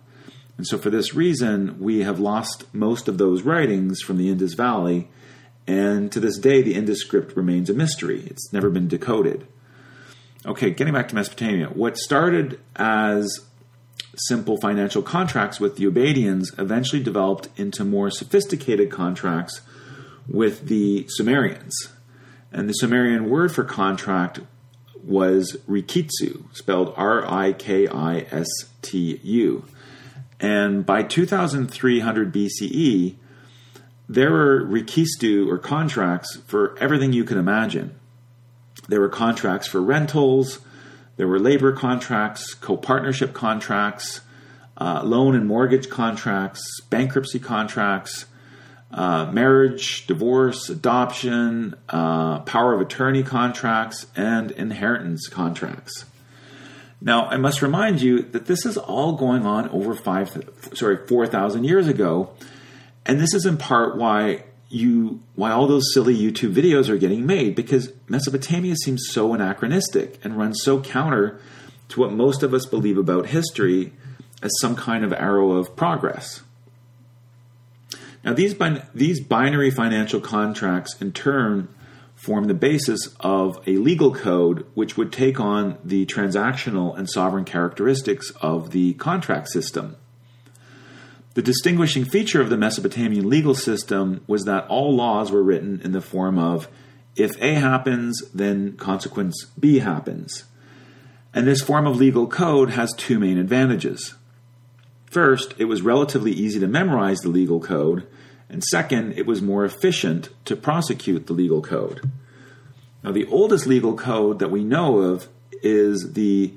And so, for this reason, we have lost most of those writings from the Indus Valley, and to this day, the Indus script remains a mystery. It's never been decoded. Okay, getting back to Mesopotamia. What started as simple financial contracts with the Ubaidians eventually developed into more sophisticated contracts with the Sumerians. And the Sumerian word for contract was rikitsu, spelled R I K I S T U. And by 2300 BCE, there were rikistu or contracts for everything you can imagine. There were contracts for rentals, there were labor contracts, co partnership contracts, uh, loan and mortgage contracts, bankruptcy contracts, uh, marriage, divorce, adoption, uh, power of attorney contracts, and inheritance contracts. Now, I must remind you that this is all going on over five, sorry, four thousand years ago, and this is in part why you why all those silly YouTube videos are getting made because Mesopotamia seems so anachronistic and runs so counter to what most of us believe about history as some kind of arrow of progress. Now, these, bin- these binary financial contracts, in turn, form the basis of a legal code which would take on the transactional and sovereign characteristics of the contract system. The distinguishing feature of the Mesopotamian legal system was that all laws were written in the form of if A happens, then consequence B happens. And this form of legal code has two main advantages. First, it was relatively easy to memorize the legal code, and second, it was more efficient to prosecute the legal code. Now, the oldest legal code that we know of is the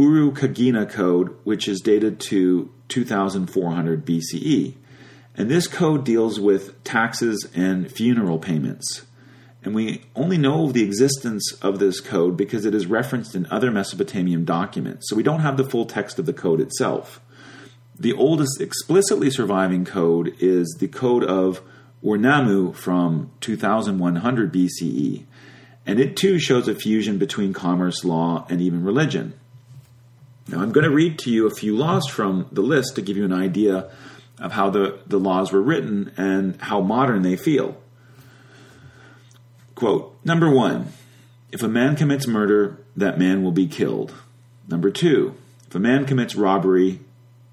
Urukagina Code, which is dated to 2400 BCE. And this code deals with taxes and funeral payments. And we only know of the existence of this code because it is referenced in other Mesopotamian documents. So we don't have the full text of the code itself. The oldest explicitly surviving code is the Code of Ur-Nammu from 2100 BCE, and it too shows a fusion between commerce law and even religion. Now, I'm going to read to you a few laws from the list to give you an idea of how the, the laws were written and how modern they feel. Quote Number one, if a man commits murder, that man will be killed. Number two, if a man commits robbery,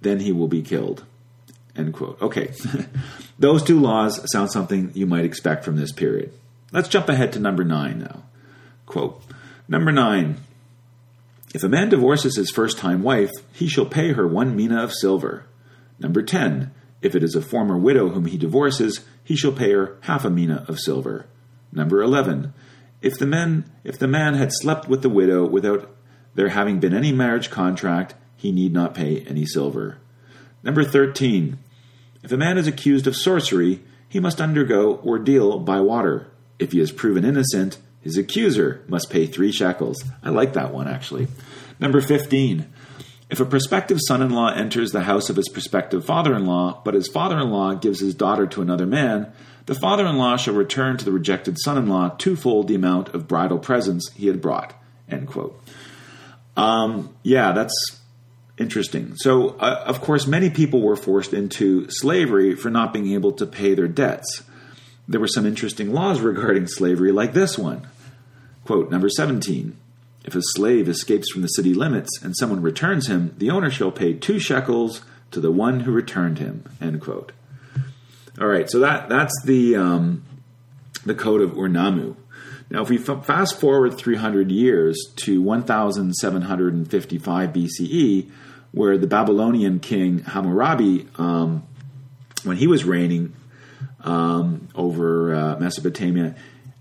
then he will be killed. End quote. Okay, *laughs* those two laws sound something you might expect from this period. Let's jump ahead to number nine now. Quote Number nine If a man divorces his first time wife, he shall pay her one mina of silver. Number 10 If it is a former widow whom he divorces, he shall pay her half a mina of silver. Number 11 If the man if the man had slept with the widow without there having been any marriage contract, he need not pay any silver. Number 13. If a man is accused of sorcery, he must undergo ordeal by water. If he is proven innocent, his accuser must pay three shekels. I like that one, actually. Number 15. If a prospective son in law enters the house of his prospective father in law, but his father in law gives his daughter to another man, the father in law shall return to the rejected son in law twofold the amount of bridal presents he had brought. End quote. Um, yeah, that's interesting. So, uh, of course, many people were forced into slavery for not being able to pay their debts. There were some interesting laws *laughs* regarding slavery, like this one. Quote number 17 If a slave escapes from the city limits and someone returns him, the owner shall pay two shekels to the one who returned him. End quote. All right, so that that's the um, the code of Ur-Nammu. Now, if we f- fast forward 300 years to 1755 BCE, where the Babylonian king Hammurabi, um, when he was reigning um, over uh, Mesopotamia,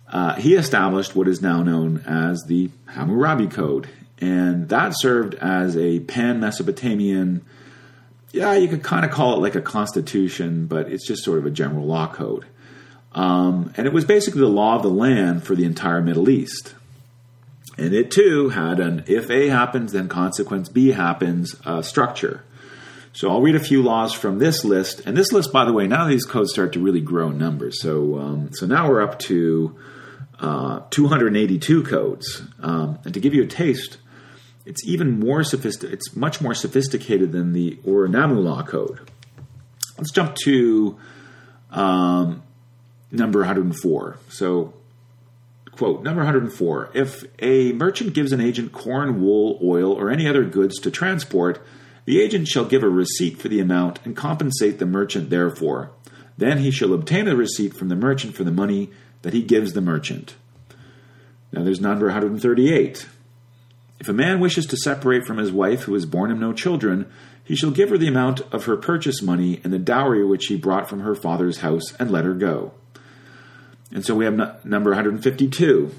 uh, he established what is now known as the Hammurabi Code. And that served as a pan Mesopotamian, yeah, you could kind of call it like a constitution, but it's just sort of a general law code. Um, and it was basically the law of the land for the entire Middle East. And it too had an if A happens, then consequence B happens uh, structure. So I'll read a few laws from this list. And this list, by the way, now these codes start to really grow in numbers. So, um, so now we're up to uh, 282 codes. Um, and to give you a taste, it's even more sophisticated. It's much more sophisticated than the Ur-Nammu law code. Let's jump to um, number 104. So Quote, number 104 If a merchant gives an agent corn, wool, oil, or any other goods to transport, the agent shall give a receipt for the amount and compensate the merchant therefor. Then he shall obtain a receipt from the merchant for the money that he gives the merchant. Now there's number 138. If a man wishes to separate from his wife who has borne him no children, he shall give her the amount of her purchase money and the dowry which he brought from her father's house and let her go. And so we have number 152.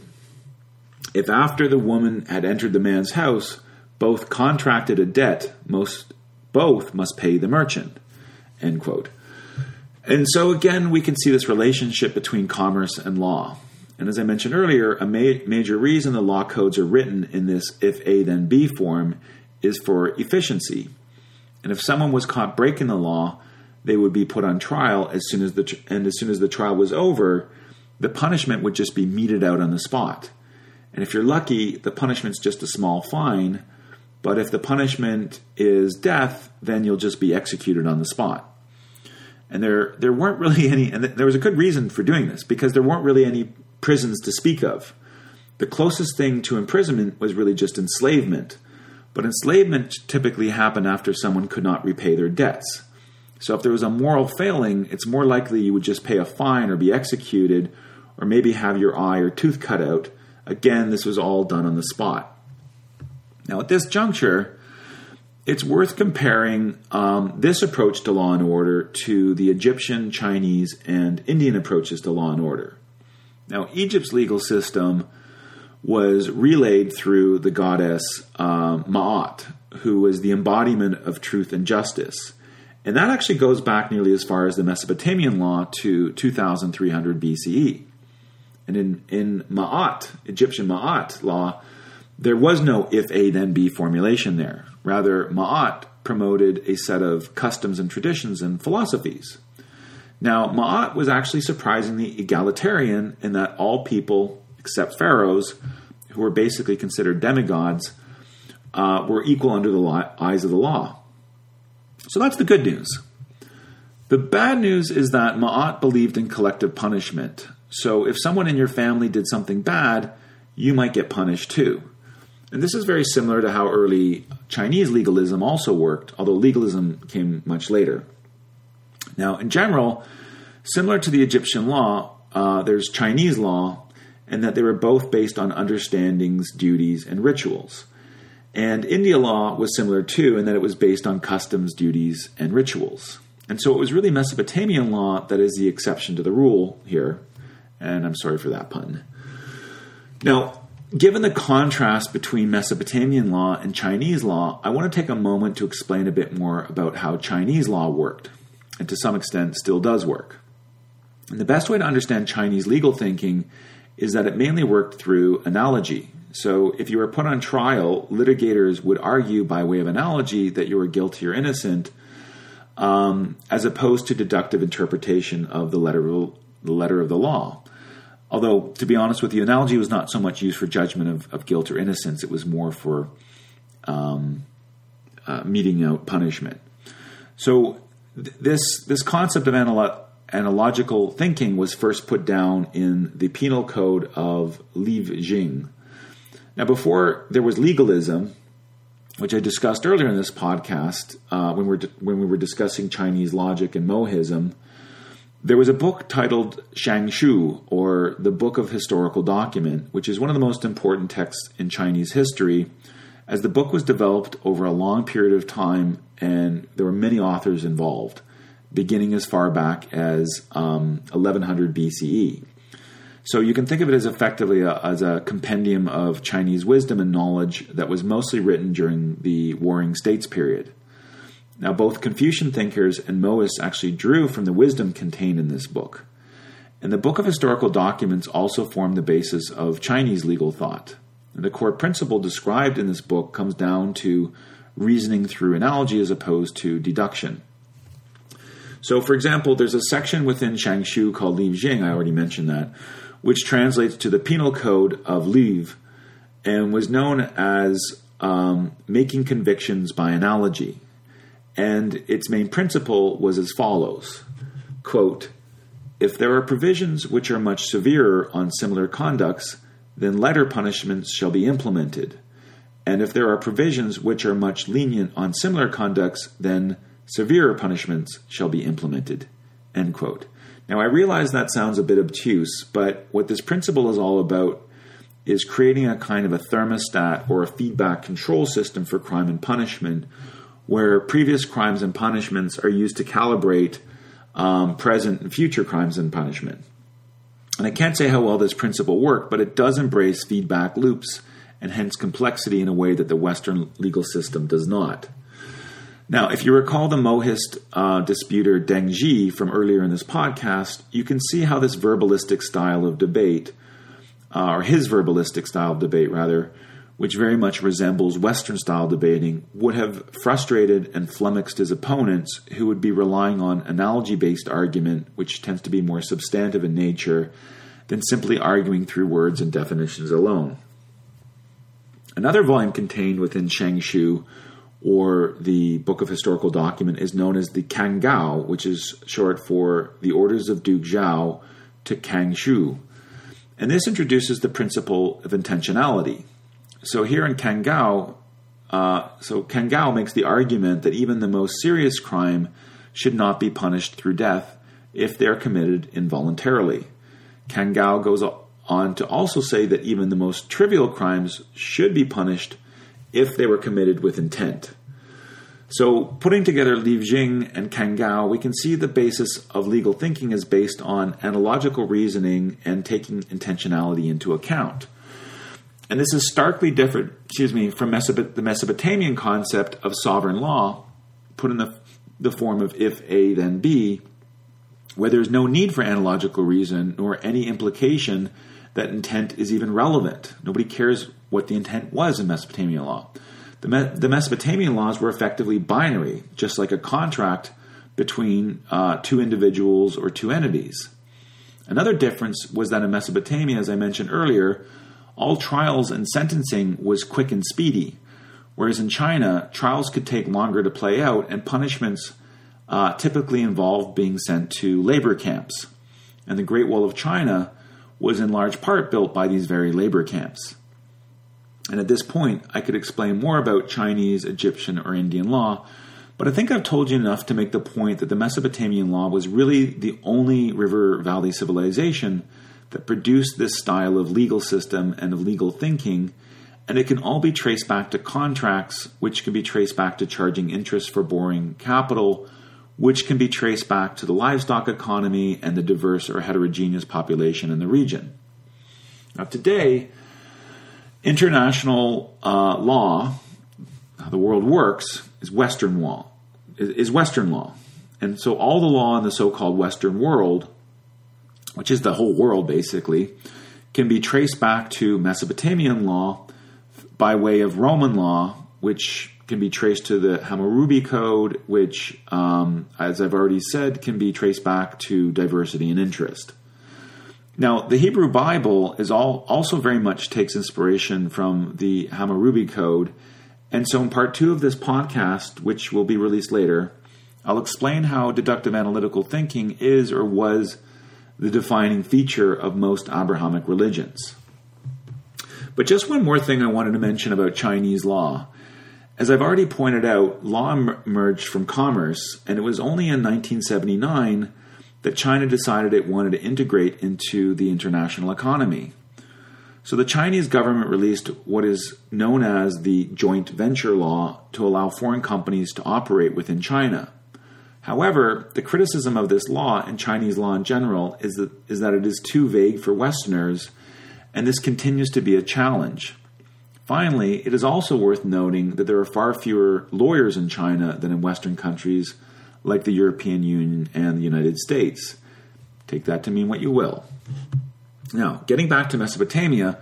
If after the woman had entered the man's house, both contracted a debt, most both must pay the merchant. End quote. And so again, we can see this relationship between commerce and law. And as I mentioned earlier, a ma- major reason the law codes are written in this if A then B form is for efficiency. And if someone was caught breaking the law, they would be put on trial as soon as the tr- and as soon as the trial was over, the punishment would just be meted out on the spot. And if you're lucky, the punishment's just a small fine, but if the punishment is death, then you'll just be executed on the spot. And there there weren't really any and there was a good reason for doing this because there weren't really any prisons to speak of. The closest thing to imprisonment was really just enslavement. But enslavement typically happened after someone could not repay their debts. So if there was a moral failing, it's more likely you would just pay a fine or be executed or maybe have your eye or tooth cut out. Again, this was all done on the spot. Now, at this juncture, it's worth comparing um, this approach to law and order to the Egyptian, Chinese, and Indian approaches to law and order. Now, Egypt's legal system was relayed through the goddess uh, Ma'at, who was the embodiment of truth and justice. And that actually goes back nearly as far as the Mesopotamian law to 2300 BCE. And in, in Ma'at, Egyptian Ma'at law, there was no if A then B formulation there. Rather, Ma'at promoted a set of customs and traditions and philosophies. Now, Ma'at was actually surprisingly egalitarian in that all people, except pharaohs, who were basically considered demigods, uh, were equal under the law, eyes of the law. So that's the good news. The bad news is that Ma'at believed in collective punishment. So if someone in your family did something bad, you might get punished too. And this is very similar to how early Chinese legalism also worked, although legalism came much later. Now, in general, similar to the Egyptian law, uh, there's Chinese law, and that they were both based on understandings, duties, and rituals. And India law was similar too, in that it was based on customs, duties, and rituals. And so it was really Mesopotamian law that is the exception to the rule here. And I'm sorry for that pun. Now, given the contrast between Mesopotamian law and Chinese law, I want to take a moment to explain a bit more about how Chinese law worked, and to some extent still does work. And the best way to understand Chinese legal thinking is that it mainly worked through analogy. So, if you were put on trial, litigators would argue by way of analogy that you were guilty or innocent, um, as opposed to deductive interpretation of the letter, the letter of the law. Although, to be honest with you, analogy was not so much used for judgment of, of guilt or innocence, it was more for um, uh, meting out punishment. So, th- this, this concept of analo- analogical thinking was first put down in the penal code of Li Jing. Now, before there was legalism, which I discussed earlier in this podcast uh, when, we when we were discussing Chinese logic and Mohism, there was a book titled Shangshu, or the Book of Historical Document, which is one of the most important texts in Chinese history, as the book was developed over a long period of time and there were many authors involved, beginning as far back as um, 1100 BCE. So you can think of it as effectively a, as a compendium of Chinese wisdom and knowledge that was mostly written during the Warring States period. Now, both Confucian thinkers and Mohists actually drew from the wisdom contained in this book. And the Book of Historical Documents also formed the basis of Chinese legal thought. And the core principle described in this book comes down to reasoning through analogy as opposed to deduction. So, for example, there's a section within Shangshu called Li Jing, I already mentioned that, which translates to the penal code of Liv and was known as um, making convictions by analogy. And its main principle was as follows quote, If there are provisions which are much severer on similar conducts, then lighter punishments shall be implemented. And if there are provisions which are much lenient on similar conducts, then severer punishments shall be implemented. End quote. Now, I realize that sounds a bit obtuse, but what this principle is all about is creating a kind of a thermostat or a feedback control system for crime and punishment where previous crimes and punishments are used to calibrate um, present and future crimes and punishment. And I can't say how well this principle worked, but it does embrace feedback loops and hence complexity in a way that the Western legal system does not. Now, if you recall the Mohist uh, disputer Deng Xi from earlier in this podcast, you can see how this verbalistic style of debate, uh, or his verbalistic style of debate rather, which very much resembles Western style debating, would have frustrated and flummoxed his opponents who would be relying on analogy based argument, which tends to be more substantive in nature than simply arguing through words and definitions alone. Another volume contained within Shang Shu or the Book of Historical Document is known as the Kangao, which is short for the Orders of Duke Zhao to Kang Shu. And this introduces the principle of intentionality. So here in Kangao, uh, so Kangao makes the argument that even the most serious crime should not be punished through death if they are committed involuntarily. Kangao goes on to also say that even the most trivial crimes should be punished if they were committed with intent. So, putting together Li Jing and Kangao, we can see the basis of legal thinking is based on analogical reasoning and taking intentionality into account. And this is starkly different, excuse me, from Mesopot- the Mesopotamian concept of sovereign law, put in the, the form of if A, then B, where there's no need for analogical reason nor any implication that intent is even relevant. Nobody cares what the intent was in Mesopotamian law. The, Me- the Mesopotamian laws were effectively binary, just like a contract between uh, two individuals or two entities. Another difference was that in Mesopotamia, as I mentioned earlier, all trials and sentencing was quick and speedy, whereas in China, trials could take longer to play out and punishments uh, typically involved being sent to labor camps. And the Great Wall of China was in large part built by these very labor camps. And at this point, I could explain more about Chinese, Egyptian, or Indian law, but I think I've told you enough to make the point that the Mesopotamian law was really the only river valley civilization that produced this style of legal system and of legal thinking, and it can all be traced back to contracts, which can be traced back to charging interest for borrowing capital, which can be traced back to the livestock economy and the diverse or heterogeneous population in the region. Now, today, international uh, law, how the world works, is Western law. Is Western law, and so all the law in the so-called Western world, which is the whole world basically, can be traced back to Mesopotamian law by way of Roman law, which can be traced to the Hammurabi Code, which, um, as I've already said, can be traced back to diversity and interest. Now, the Hebrew Bible is all, also very much takes inspiration from the Hammurabi Code. And so, in part two of this podcast, which will be released later, I'll explain how deductive analytical thinking is or was the defining feature of most Abrahamic religions. But just one more thing I wanted to mention about Chinese law. As I've already pointed out, law emerged from commerce, and it was only in 1979 that China decided it wanted to integrate into the international economy. So the Chinese government released what is known as the joint venture law to allow foreign companies to operate within China. However, the criticism of this law and Chinese law in general is that, is that it is too vague for Westerners, and this continues to be a challenge. Finally, it is also worth noting that there are far fewer lawyers in China than in Western countries like the European Union and the United States. Take that to mean what you will. Now, getting back to Mesopotamia,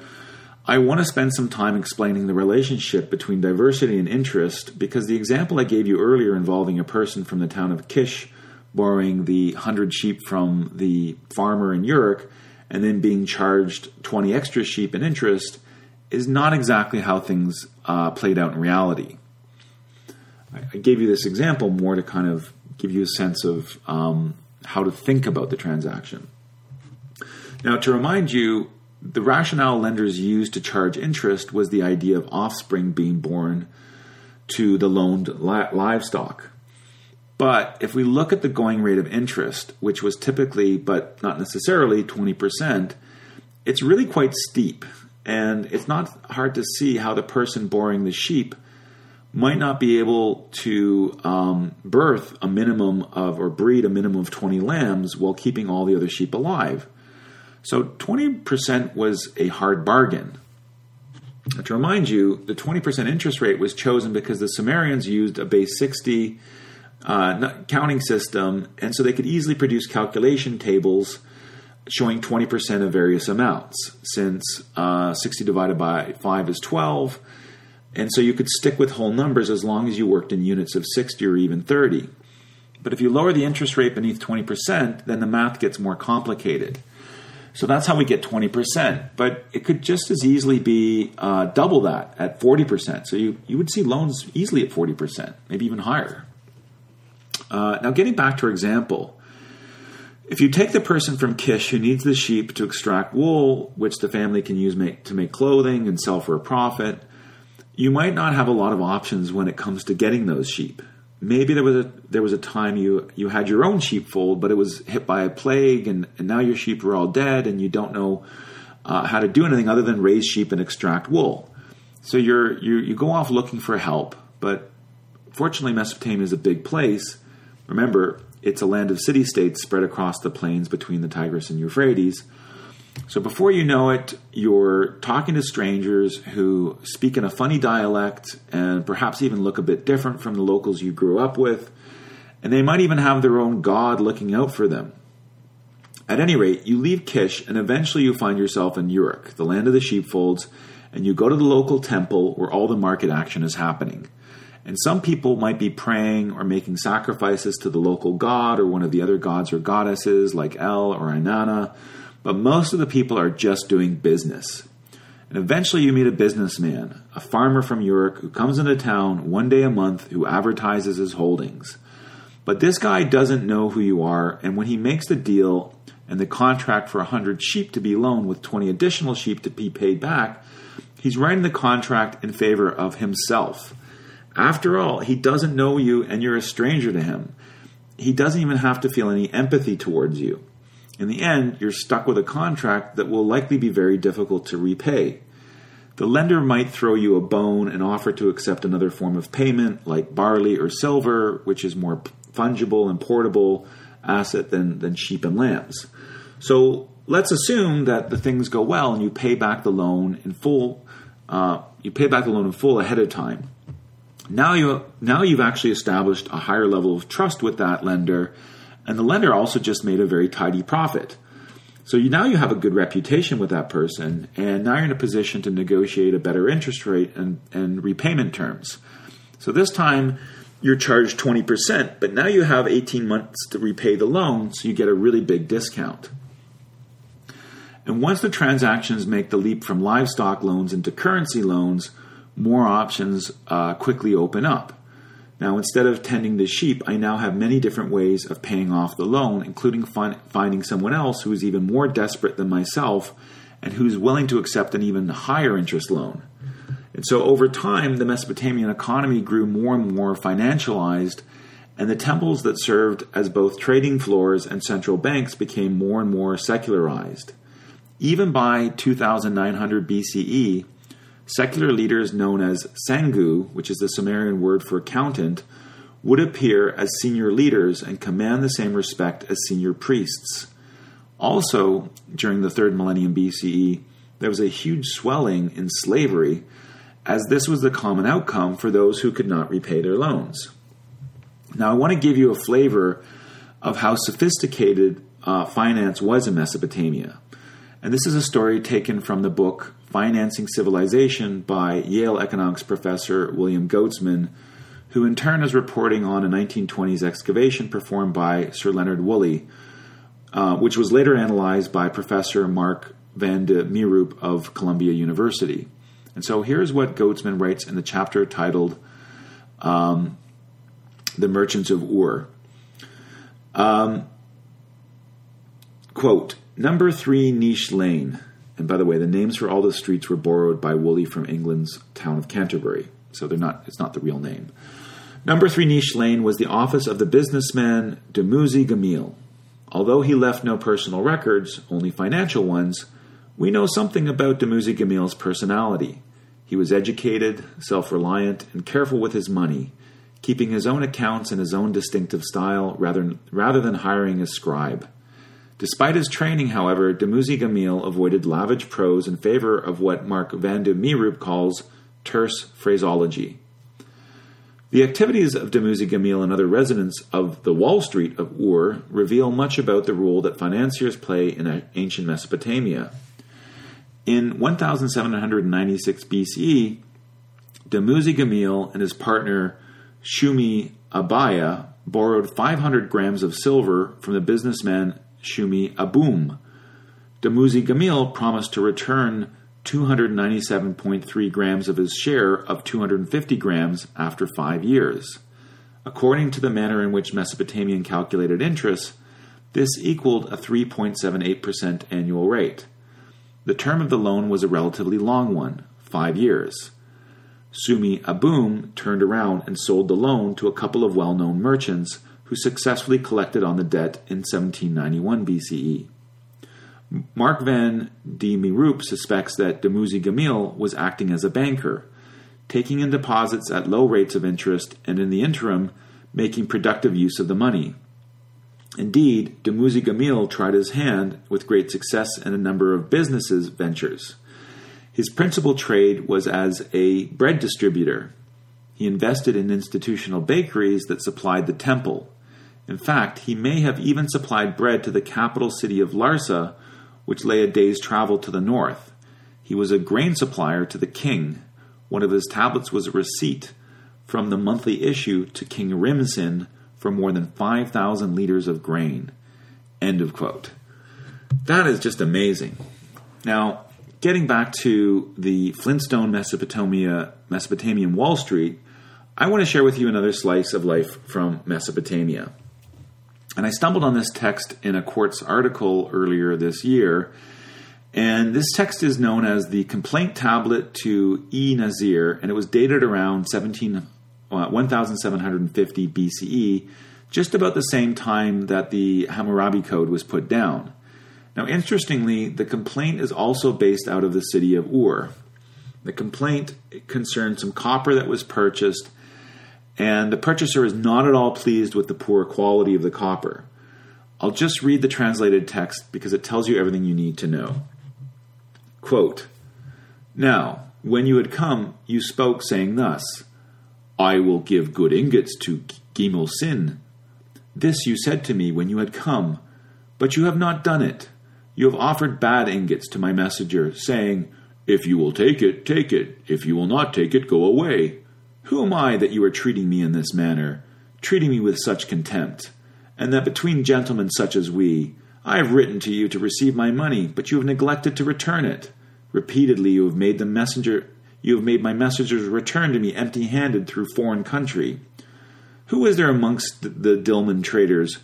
I want to spend some time explaining the relationship between diversity and interest because the example I gave you earlier involving a person from the town of Kish borrowing the 100 sheep from the farmer in Uruk and then being charged 20 extra sheep in interest is not exactly how things uh, played out in reality. I gave you this example more to kind of give you a sense of um, how to think about the transaction. Now, to remind you, the rationale lenders used to charge interest was the idea of offspring being born to the loaned li- livestock. But if we look at the going rate of interest, which was typically, but not necessarily, 20%, it's really quite steep. And it's not hard to see how the person boring the sheep might not be able to um, birth a minimum of or breed a minimum of 20 lambs while keeping all the other sheep alive. So 20% was a hard bargain. To remind you, the 20% interest rate was chosen because the Sumerians used a base 60 uh, counting system, and so they could easily produce calculation tables showing 20% of various amounts, since uh, 60 divided by 5 is 12, and so you could stick with whole numbers as long as you worked in units of 60 or even 30. But if you lower the interest rate beneath 20%, then the math gets more complicated. So that's how we get 20%. But it could just as easily be uh, double that at 40%. So you, you would see loans easily at 40%, maybe even higher. Uh, now, getting back to our example, if you take the person from Kish who needs the sheep to extract wool, which the family can use make, to make clothing and sell for a profit, you might not have a lot of options when it comes to getting those sheep. Maybe there was a there was a time you you had your own sheepfold, but it was hit by a plague, and, and now your sheep are all dead, and you don't know uh, how to do anything other than raise sheep and extract wool. So you're you you go off looking for help, but fortunately, Mesopotamia is a big place. Remember, it's a land of city states spread across the plains between the Tigris and Euphrates. So before you know it, you're talking to strangers who speak in a funny dialect and perhaps even look a bit different from the locals you grew up with, and they might even have their own god looking out for them. At any rate, you leave Kish and eventually you find yourself in Uruk, the land of the sheepfolds, and you go to the local temple where all the market action is happening. And some people might be praying or making sacrifices to the local god or one of the other gods or goddesses like El or Inanna but most of the people are just doing business. And eventually you meet a businessman, a farmer from Uruk who comes into town one day a month who advertises his holdings. But this guy doesn't know who you are, and when he makes the deal and the contract for 100 sheep to be loaned with 20 additional sheep to be paid back, he's writing the contract in favor of himself. After all, he doesn't know you and you're a stranger to him. He doesn't even have to feel any empathy towards you. In the end, you're stuck with a contract that will likely be very difficult to repay. The lender might throw you a bone and offer to accept another form of payment, like barley or silver, which is more fungible and portable asset than, than sheep and lambs. So let's assume that the things go well and you pay back the loan in full. Uh, you pay back the loan in full ahead of time. Now you now you've actually established a higher level of trust with that lender and the lender also just made a very tidy profit. So you, now you have a good reputation with that person, and now you're in a position to negotiate a better interest rate and, and repayment terms. So this time you're charged 20%, but now you have 18 months to repay the loan, so you get a really big discount. And once the transactions make the leap from livestock loans into currency loans, more options uh, quickly open up. Now, instead of tending the sheep, I now have many different ways of paying off the loan, including fin- finding someone else who is even more desperate than myself and who's willing to accept an even higher interest loan. And so, over time, the Mesopotamian economy grew more and more financialized, and the temples that served as both trading floors and central banks became more and more secularized. Even by 2900 BCE, secular leaders known as sangu, which is the Sumerian word for accountant, would appear as senior leaders and command the same respect as senior priests. Also, during the third millennium BCE, there was a huge swelling in slavery, as this was the common outcome for those who could not repay their loans. Now, I want to give you a flavor of how sophisticated uh, finance was in Mesopotamia. And this is a story taken from the book Financing Civilization by Yale economics professor William Goetzmann, who in turn is reporting on a 1920s excavation performed by Sir Leonard Woolley, uh, which was later analyzed by Professor Marc Van De Mieroop of Columbia University. And so here's what Goetzmann writes in the chapter titled um, The Merchants of Ur. Um, quote, Number three Niche Lane and by the way, the names for all the streets were borrowed by Woolley from England's town of Canterbury, so they're not. It's not the real name. Number three niche lane was the office of the businessman Dumuzi Gamil. Although he left no personal records, only financial ones, we know something about Dumuzi Gamil's personality. He was educated, self reliant, and careful with his money, keeping his own accounts in his own distinctive style rather, rather than hiring a scribe. Despite his training, however, Dumuzi Gamil avoided lavish prose in favor of what Marc Van De Mieroop calls terse phraseology. The activities of Dumuzi Gamil and other residents of the Wall Street of Ur reveal much about the role that financiers play in ancient Mesopotamia. In 1796 BCE, Dumuzi Gamil and his partner Shumi Abaya borrowed 500 grams of silver from the businessman Shumi Abum. Dumuzi Gamil promised to return 297.3 grams of his share of 250 grams after five years. According to the manner in which Mesopotamian calculated interest, this equaled a 3.78% annual rate. The term of the loan was a relatively long one, five years. Shumi Abum turned around and sold the loan to a couple of well known merchants who successfully collected on the debt in 1791 BCE. Marc Van De Mieroop suspects that Dumuzi Gamil was acting as a banker, taking in deposits at low rates of interest and in the interim making productive use of the money. Indeed, Dumuzi Gamil tried his hand with great success in a number of businesses ventures. His principal trade was as a bread distributor. He invested in institutional bakeries that supplied the temple. In fact, he may have even supplied bread to the capital city of Larsa, which lay a day's travel to the north. He was a grain supplier to the king. One of his tablets was a receipt from the monthly issue to King Rimsin for more than 5,000 liters of grain. End of quote. That is just amazing. Now, getting back to the Flintstone Mesopotamia, Mesopotamian Wall Street, I want to share with you another slice of life from Mesopotamia. And I stumbled on this text in a Quartz article earlier this year. And this text is known as the Complaint Tablet to E. Nazir, and it was dated around 17, uh, 1750 BCE, just about the same time that the Hammurabi Code was put down. Now, interestingly, the complaint is also based out of the city of Ur. The complaint concerns some copper that was purchased and the purchaser is not at all pleased with the poor quality of the copper. I'll just read the translated text because it tells you everything you need to know. Quote, Now, when you had come, you spoke, saying thus, I will give good ingots to Gimil Sin. This you said to me when you had come, but you have not done it. You have offered bad ingots to my messenger, saying, If you will take it, take it. If you will not take it, go away. Who am I that you are treating me in this manner, treating me with such contempt? And that between gentlemen such as we, I have written to you to receive my money, but you have neglected to return it. Repeatedly you have made the messenger you have made my messengers return to me empty handed through foreign country. Who is there amongst the Dilmun traders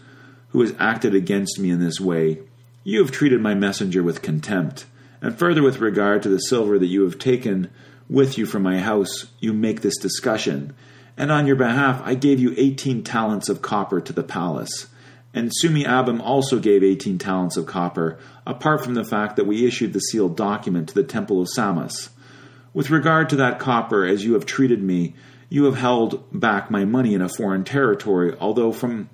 who has acted against me in this way? You have treated my messenger with contempt, and further with regard to the silver that you have taken with you from my house, you make this discussion. And on your behalf, I gave you 18 talents of copper to the palace. And Sumi Abim also gave 18 talents of copper, apart from the fact that we issued the sealed document to the temple of Samas. With regard to that copper, as you have treated me, you have held back my money in a foreign territory, although from,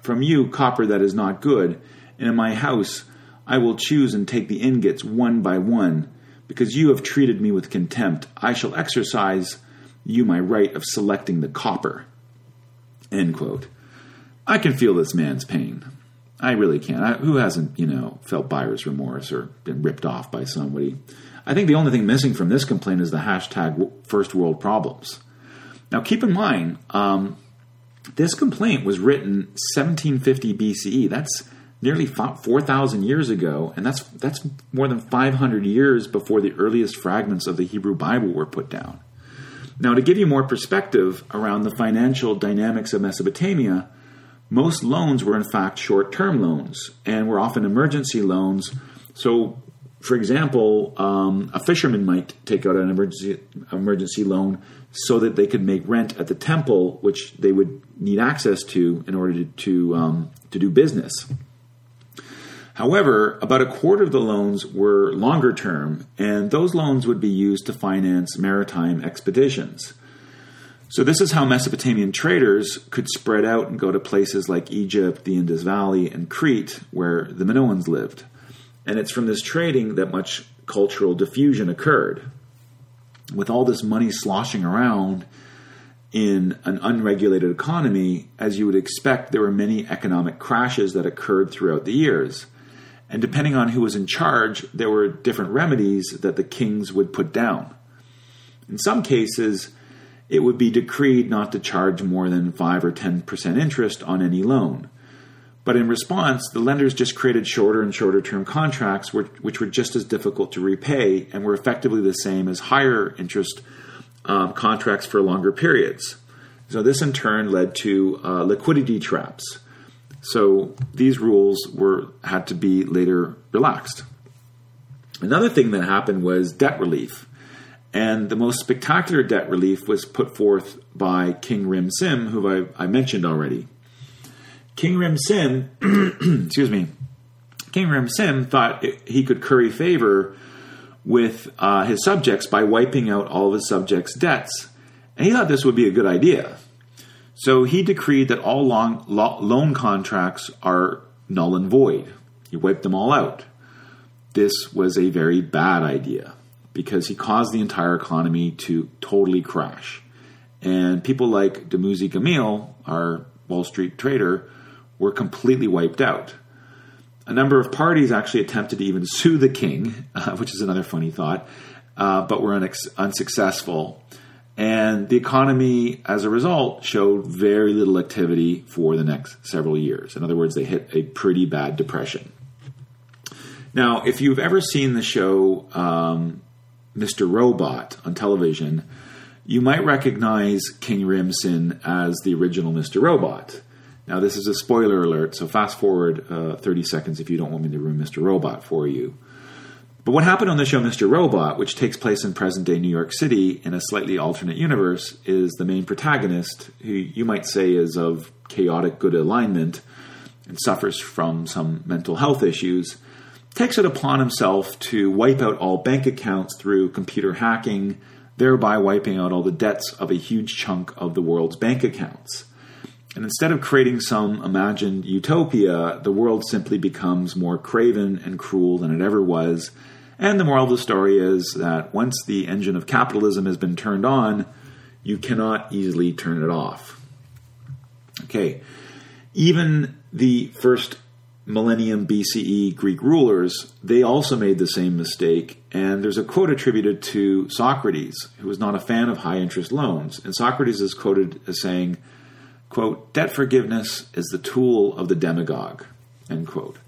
from you copper that is not good, and in my house I will choose and take the ingots one by one, because you have treated me with contempt, I shall exercise you my right of selecting the copper. End quote. I can feel this man's pain. I really can. I, who hasn't, you know, felt buyer's remorse or been ripped off by somebody? I think the only thing missing from this complaint is the hashtag first world problems. Now, keep in mind, um, this complaint was written 1750 BCE. That's nearly 4,000 years ago, and that's, that's more than 500 years before the earliest fragments of the Hebrew Bible were put down. Now, to give you more perspective around the financial dynamics of Mesopotamia, most loans were in fact short term loans and were often emergency loans. So, for example, um, a fisherman might take out an emergency emergency loan so that they could make rent at the temple, which they would need access to in order to to, um, to do business. However, about a quarter of the loans were longer term, and those loans would be used to finance maritime expeditions. So, this is how Mesopotamian traders could spread out and go to places like Egypt, the Indus Valley, and Crete, where the Minoans lived. And it's from this trading that much cultural diffusion occurred. With all this money sloshing around in an unregulated economy, as you would expect, there were many economic crashes that occurred throughout the years. And depending on who was in charge, there were different remedies that the kings would put down. In some cases, it would be decreed not to charge more than 5 or 10% interest on any loan. But in response, the lenders just created shorter and shorter term contracts, which were just as difficult to repay and were effectively the same as higher interest um, contracts for longer periods. So, this in turn led to uh, liquidity traps so these rules were had to be later relaxed. Another thing that happened was debt relief. And the most spectacular debt relief was put forth by King Rim Sin, who I, I mentioned already. King Rim Sin, *clears throat* excuse me, King Rim Sin thought he could curry favor with uh, his subjects by wiping out all of his subjects' debts. And he thought this would be a good idea. So he decreed that all long, lo- loan contracts are null and void. He wiped them all out. This was a very bad idea because he caused the entire economy to totally crash. And people like Dumuzi Gamil, our Wall Street trader, were completely wiped out. A number of parties actually attempted to even sue the king, uh, *laughs* which is another funny thought, uh, but were unex- unsuccessful. And the economy, as a result, showed very little activity for the next several years. In other words, they hit a pretty bad depression. Now, if you've ever seen the show um, Mr. Robot on television, you might recognize King Rimsin as the original Mr. Robot. Now, this is a spoiler alert, so fast forward uh, 30 seconds if you don't want me to ruin Mr. Robot for you. But what happened on the show Mr. Robot, which takes place in present day New York City in a slightly alternate universe, is the main protagonist, who you might say is of chaotic good alignment and suffers from some mental health issues, takes it upon himself to wipe out all bank accounts through computer hacking, thereby wiping out all the debts of a huge chunk of the world's bank accounts. And instead of creating some imagined utopia, the world simply becomes more craven and cruel than it ever was and the moral of the story is that once the engine of capitalism has been turned on, you cannot easily turn it off. Okay, even the first millennium BCE Greek rulers, they also made the same mistake. And there's a quote attributed to Socrates, who was not a fan of high interest loans. And Socrates is quoted as saying, quote, debt forgiveness is the tool of the demagogue, end quote.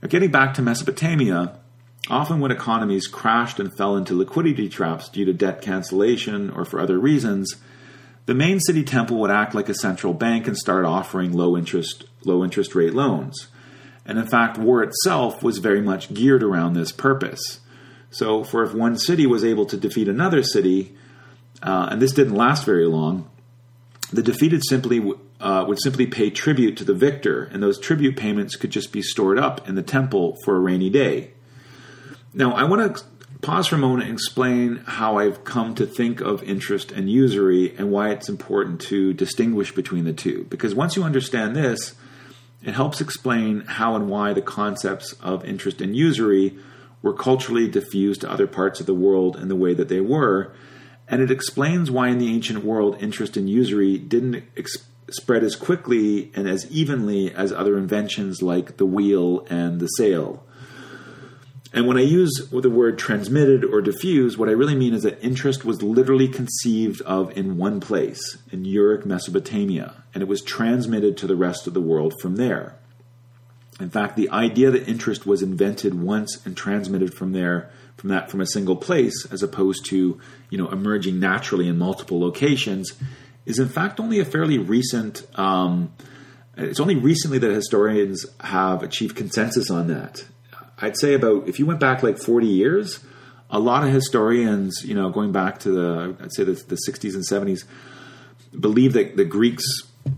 Now, getting back to Mesopotamia, Often, when economies crashed and fell into liquidity traps due to debt cancellation or for other reasons, the main city temple would act like a central bank and start offering low interest, low interest rate loans. And in fact, war itself was very much geared around this purpose. So, for if one city was able to defeat another city, uh, and this didn't last very long, the defeated simply uh, would simply pay tribute to the victor, and those tribute payments could just be stored up in the temple for a rainy day. Now, I want to pause for a moment and explain how I've come to think of interest and usury and why it's important to distinguish between the two. Because once you understand this, it helps explain how and why the concepts of interest and usury were culturally diffused to other parts of the world in the way that they were. And it explains why in the ancient world interest and usury didn't ex- spread as quickly and as evenly as other inventions like the wheel and the sail. And when I use the word transmitted or diffused, what I really mean is that interest was literally conceived of in one place, in Uruk, Mesopotamia, and it was transmitted to the rest of the world from there. In fact, the idea that interest was invented once and transmitted from there, from that from a single place, as opposed to you know emerging naturally in multiple locations, is in fact only a fairly recent. Um, it's only recently that historians have achieved consensus on that. I'd say about if you went back like 40 years, a lot of historians, you know, going back to the I'd say the, the 60s and 70s, believe that the Greeks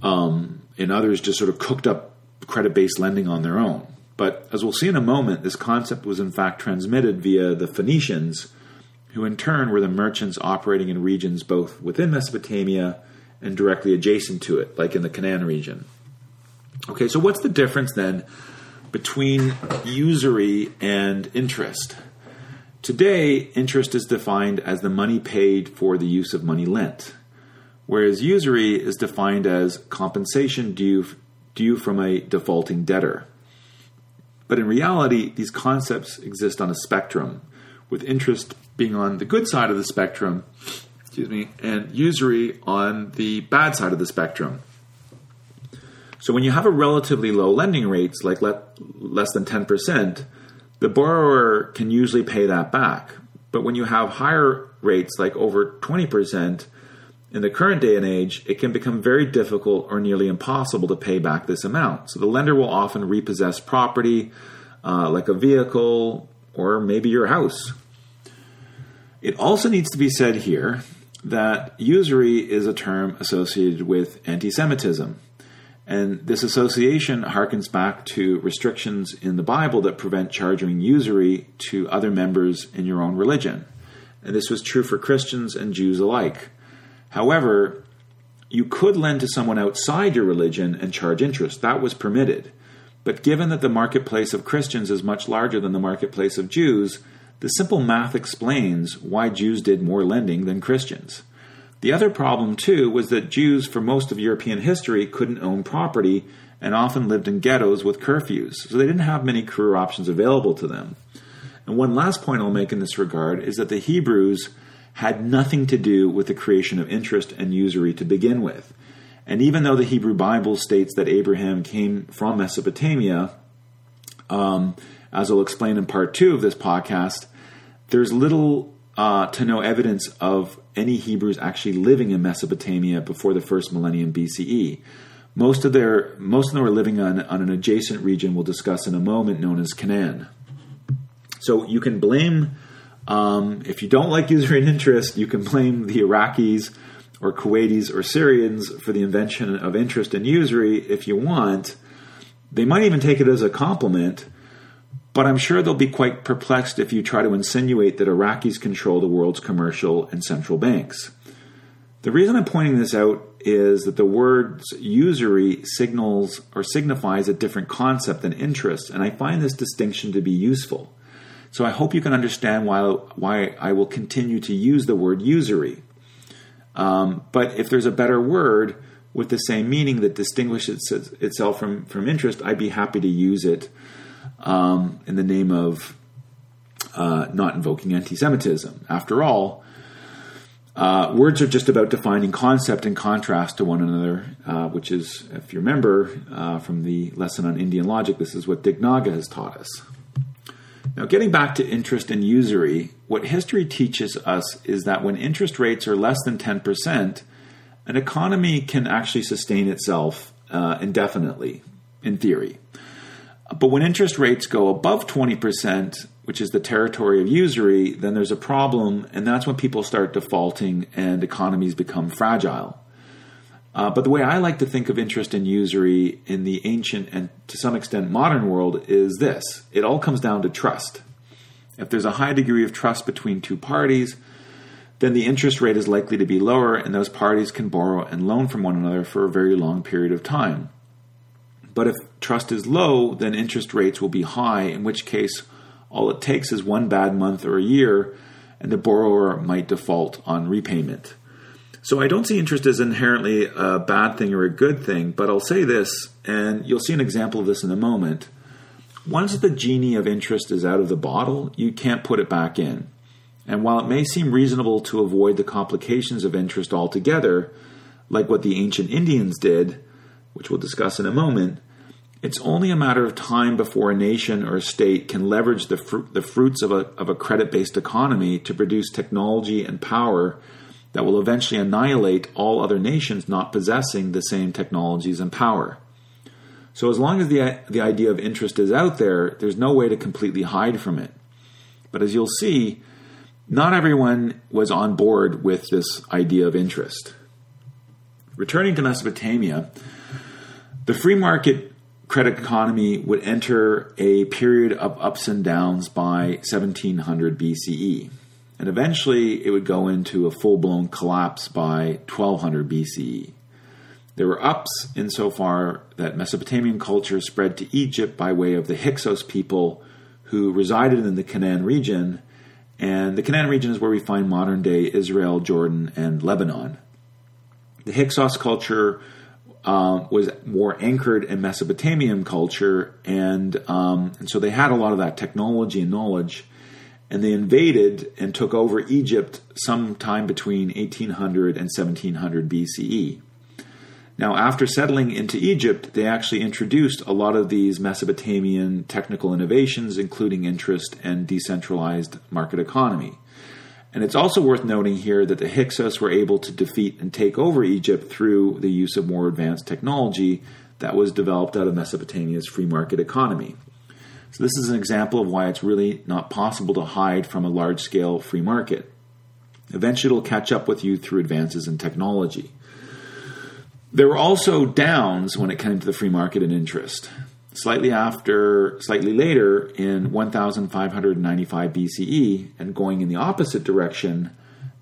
um, and others just sort of cooked up credit-based lending on their own. But as we'll see in a moment, this concept was in fact transmitted via the Phoenicians, who in turn were the merchants operating in regions both within Mesopotamia and directly adjacent to it, like in the Canaan region. Okay, so what's the difference then between usury and interest? Today, interest is defined as the money paid for the use of money lent, whereas usury is defined as compensation due, due from a defaulting debtor. But in reality, these concepts exist on a spectrum, with interest being on the good side of the spectrum, excuse me, and usury on the bad side of the spectrum. So when you have a relatively low lending rates, like le- less than 10%, the borrower can usually pay that back. But when you have higher rates, like over 20%, in the current day and age, it can become very difficult or nearly impossible to pay back this amount. So the lender will often repossess property, uh, like a vehicle or maybe your house. It also needs to be said here that usury is a term associated with anti Semitism. And this association harkens back to restrictions in the Bible that prevent charging usury to other members in your own religion. And this was true for Christians and Jews alike. However, you could lend to someone outside your religion and charge interest. That was permitted. But given that the marketplace of Christians is much larger than the marketplace of Jews, the simple math explains why Jews did more lending than Christians. The other problem, too, was that Jews for most of European history couldn't own property and often lived in ghettos with curfews, so they didn't have many career options available to them. And one last point I'll make in this regard is that the Hebrews had nothing to do with the creation of interest and usury to begin with. And even though the Hebrew Bible states that Abraham came from Mesopotamia, um, as I'll explain in part two of this podcast, there's little uh, to no evidence of any Hebrews actually living in Mesopotamia before the first millennium BCE. Most of their most of them were living on, on an adjacent region we'll discuss in a moment, known as Canaan. So you can blame um, if you don't like usury and interest, you can blame the Iraqis or Kuwaitis or Syrians for the invention of interest and usury if you want. They might even take it as a compliment but I'm sure they'll be quite perplexed if you try to insinuate that Iraqis control the world's commercial and central banks. The reason I'm pointing this out is that the words usury signals or signifies a different concept than interest, and I find this distinction to be useful. So I hope you can understand why, why I will continue to use the word usury. Um, but if there's a better word with the same meaning that distinguishes itself from, from interest, I'd be happy to use it um, in the name of uh, not invoking anti Semitism. After all, uh, words are just about defining concept in contrast to one another, uh, which is, if you remember uh, from the lesson on Indian logic, this is what Dignaga has taught us. Now, getting back to interest and usury, what history teaches us is that when interest rates are less than 10%, an economy can actually sustain itself uh, indefinitely, in theory. But when interest rates go above 20%, which is the territory of usury, then there's a problem, and that's when people start defaulting and economies become fragile. Uh, but the way I like to think of interest and usury in the ancient and to some extent modern world is this it all comes down to trust. If there's a high degree of trust between two parties, then the interest rate is likely to be lower, and those parties can borrow and loan from one another for a very long period of time. But if trust is low, then interest rates will be high, in which case all it takes is one bad month or a year, and the borrower might default on repayment. So I don't see interest as inherently a bad thing or a good thing, but I'll say this, and you'll see an example of this in a moment. Once the genie of interest is out of the bottle, you can't put it back in. And while it may seem reasonable to avoid the complications of interest altogether, like what the ancient Indians did, which we'll discuss in a moment, it's only a matter of time before a nation or a state can leverage the, fr- the fruits of a, of a credit based economy to produce technology and power that will eventually annihilate all other nations not possessing the same technologies and power. So as long as the the idea of interest is out there, there's no way to completely hide from it. But as you'll see, not everyone was on board with this idea of interest. Returning to Mesopotamia, the free market credit economy would enter a period of ups and downs by 1700 BCE. And eventually it would go into a full blown collapse by 1200 BCE. There were ups insofar that Mesopotamian culture spread to Egypt by way of the Hyksos people who resided in the Canaan region. And the Canaan region is where we find modern day Israel, Jordan, and Lebanon. The Hyksos culture uh, was more anchored in Mesopotamian culture, and, um, and so they had a lot of that technology and knowledge. And they invaded and took over Egypt sometime between 1800 and 1700 BCE. Now, after settling into Egypt, they actually introduced a lot of these Mesopotamian technical innovations, including interest and decentralized market economy. And it's also worth noting here that the Hyksos were able to defeat and take over Egypt through the use of more advanced technology that was developed out of Mesopotamia's free market economy. So, this is an example of why it's really not possible to hide from a large scale free market. Eventually, it'll catch up with you through advances in technology. There were also downs when it came to the free market and interest. Slightly after, slightly later, in 1595 BCE, and going in the opposite direction,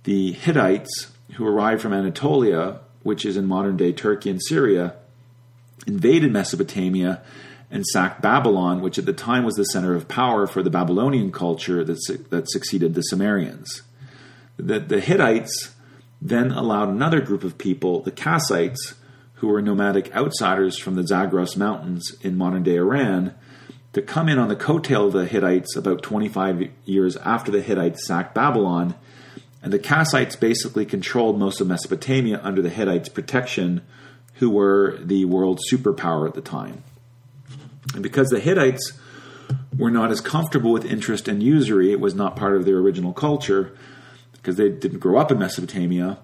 the Hittites, who arrived from Anatolia, which is in modern day Turkey and Syria, invaded Mesopotamia and sacked Babylon, which at the time was the center of power for the Babylonian culture that, su- that succeeded the Sumerians. The, the Hittites then allowed another group of people, the Kassites, who were nomadic outsiders from the Zagros Mountains in modern day Iran, to come in on the coattail of the Hittites about 25 years after the Hittites sacked Babylon. And the Kassites basically controlled most of Mesopotamia under the Hittites' protection, who were the world superpower at the time. And because the Hittites were not as comfortable with interest and usury, it was not part of their original culture, because they didn't grow up in Mesopotamia,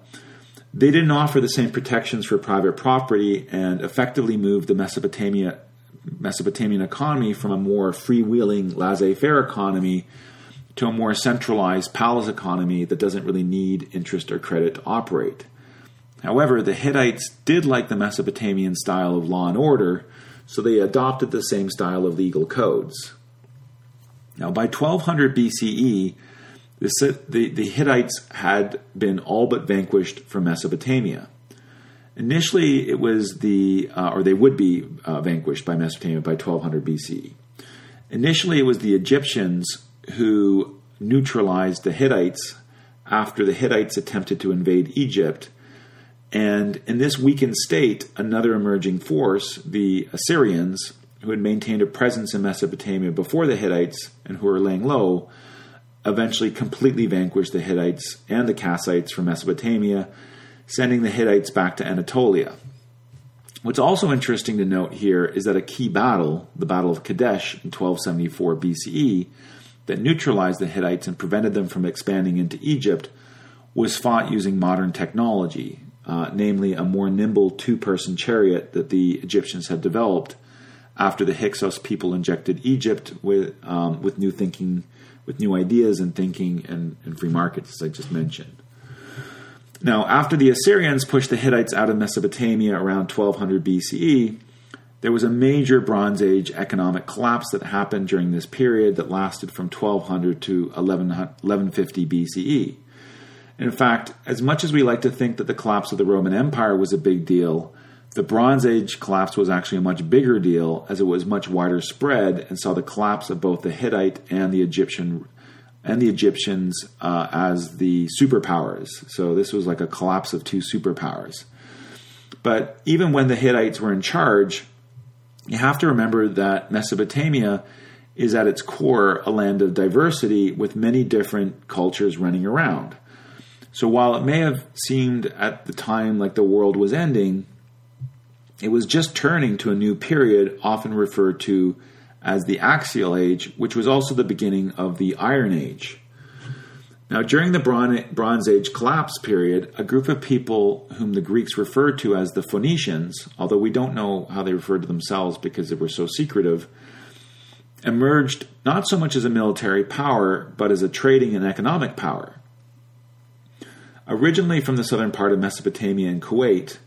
they didn't offer the same protections for private property and effectively moved the Mesopotamia, Mesopotamian economy from a more freewheeling, laissez faire economy to a more centralized palace economy that doesn't really need interest or credit to operate. However, the Hittites did like the Mesopotamian style of law and order, so they adopted the same style of legal codes. Now, by 1200 BCE, the, the, the Hittites had been all but vanquished from Mesopotamia. Initially, it was the, uh, or they would be uh, vanquished by Mesopotamia by 1200 BCE. Initially, it was the Egyptians who neutralized the Hittites after the Hittites attempted to invade Egypt. And in this weakened state, another emerging force, the Assyrians, who had maintained a presence in Mesopotamia before the Hittites and who were laying low, eventually completely vanquished the Hittites and the Kassites from Mesopotamia, sending the Hittites back to Anatolia. What's also interesting to note here is that a key battle, the Battle of Kadesh in 1274 BCE, that neutralized the Hittites and prevented them from expanding into Egypt, was fought using modern technology, uh, namely a more nimble two person chariot that the Egyptians had developed after the Hyksos people injected Egypt with, um, with new thinking with new ideas and thinking and, and free markets, as I just mentioned. Now, after the Assyrians pushed the Hittites out of Mesopotamia around 1200 BCE, there was a major Bronze Age economic collapse that happened during this period that lasted from 1200 to 1150 BCE. In fact, as much as we like to think that the collapse of the Roman Empire was a big deal, the Bronze Age collapse was actually a much bigger deal as it was much wider spread and saw the collapse of both the Hittite and the Egyptian and the Egyptians uh, as the superpowers. So this was like a collapse of two superpowers. But even when the Hittites were in charge, you have to remember that Mesopotamia is at its core a land of diversity with many different cultures running around. So while it may have seemed at the time like the world was ending, it was just turning to a new period, often referred to as the Axial Age, which was also the beginning of the Iron Age. Now, during the Bronze Age collapse period, a group of people whom the Greeks referred to as the Phoenicians, although we don't know how they referred to themselves because they were so secretive, emerged not so much as a military power, but as a trading and economic power. Originally from the southern part of Mesopotamia and Kuwait,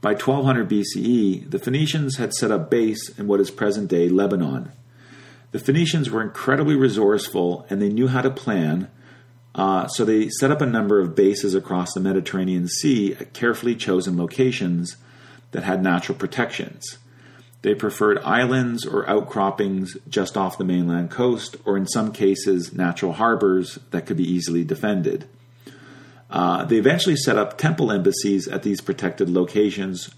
by 1200 BCE, the Phoenicians had set up base in what is present day Lebanon. The Phoenicians were incredibly resourceful and they knew how to plan uh, so they set up a number of bases across the Mediterranean Sea at carefully chosen locations that had natural protections. They preferred islands or outcroppings just off the mainland coast, or in some cases, natural harbors that could be easily defended. Uh, they eventually set up temple embassies at these protected locations,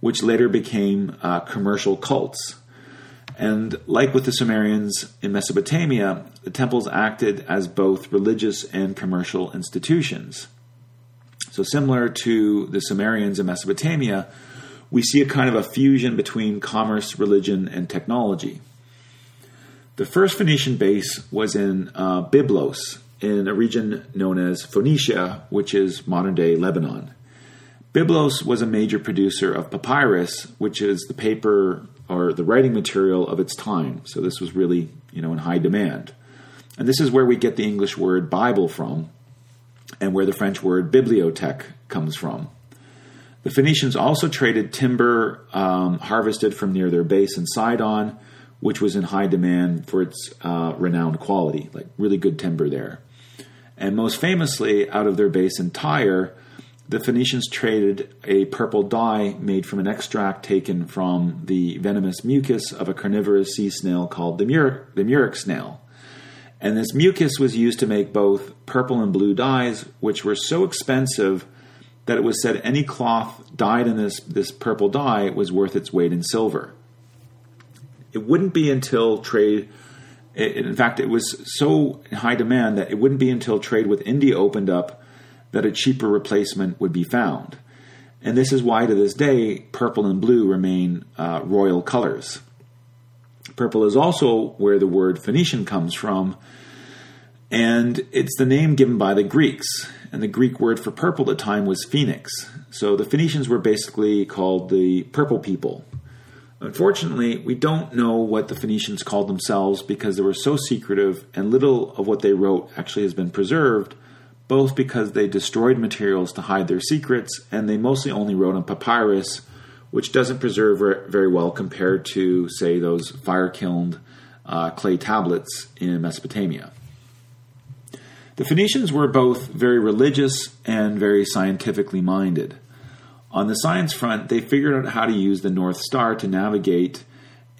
which later became uh, commercial cults. And like with the Sumerians in Mesopotamia, the temples acted as both religious and commercial institutions. So, similar to the Sumerians in Mesopotamia, we see a kind of a fusion between commerce, religion, and technology. The first Phoenician base was in uh, Byblos, in a region known as Phoenicia, which is modern day Lebanon. Byblos was a major producer of papyrus, which is the paper or the writing material of its time. So this was really, you know, in high demand. And this is where we get the English word Bible from and where the French word bibliothèque comes from. The Phoenicians also traded timber um, harvested from near their base in Sidon, which was in high demand for its uh, renowned quality, like really good timber there. And most famously, out of their base in Tyre, the Phoenicians traded a purple dye made from an extract taken from the venomous mucus of a carnivorous sea snail called the, mur- the murex snail. And this mucus was used to make both purple and blue dyes, which were so expensive that it was said any cloth dyed in this, this purple dye was worth its weight in silver. It wouldn't be until trade, in fact, it was so high demand that it wouldn't be until trade with India opened up that a cheaper replacement would be found. And this is why to this day, purple and blue remain uh, royal colors. Purple is also where the word Phoenician comes from, and it's the name given by the Greeks. And the Greek word for purple at the time was phoenix. So the Phoenicians were basically called the purple people. Unfortunately, we don't know what the Phoenicians called themselves because they were so secretive, and little of what they wrote actually has been preserved both because they destroyed materials to hide their secrets, and they mostly only wrote on papyrus, which doesn't preserve very well compared to, say, those fire kilned uh, clay tablets in Mesopotamia. The Phoenicians were both very religious and very scientifically minded. On the science front, they figured out how to use the North Star to navigate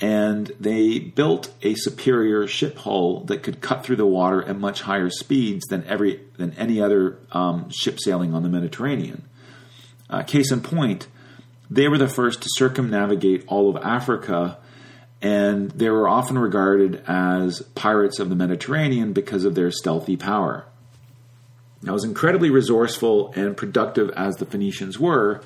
and they built a superior ship hull that could cut through the water at much higher speeds than every than any other um, ship sailing on the Mediterranean. Uh, case in point, they were the first to circumnavigate all of Africa, and they were often regarded as pirates of the Mediterranean because of their stealthy power. Now, as incredibly resourceful and productive as the Phoenicians were,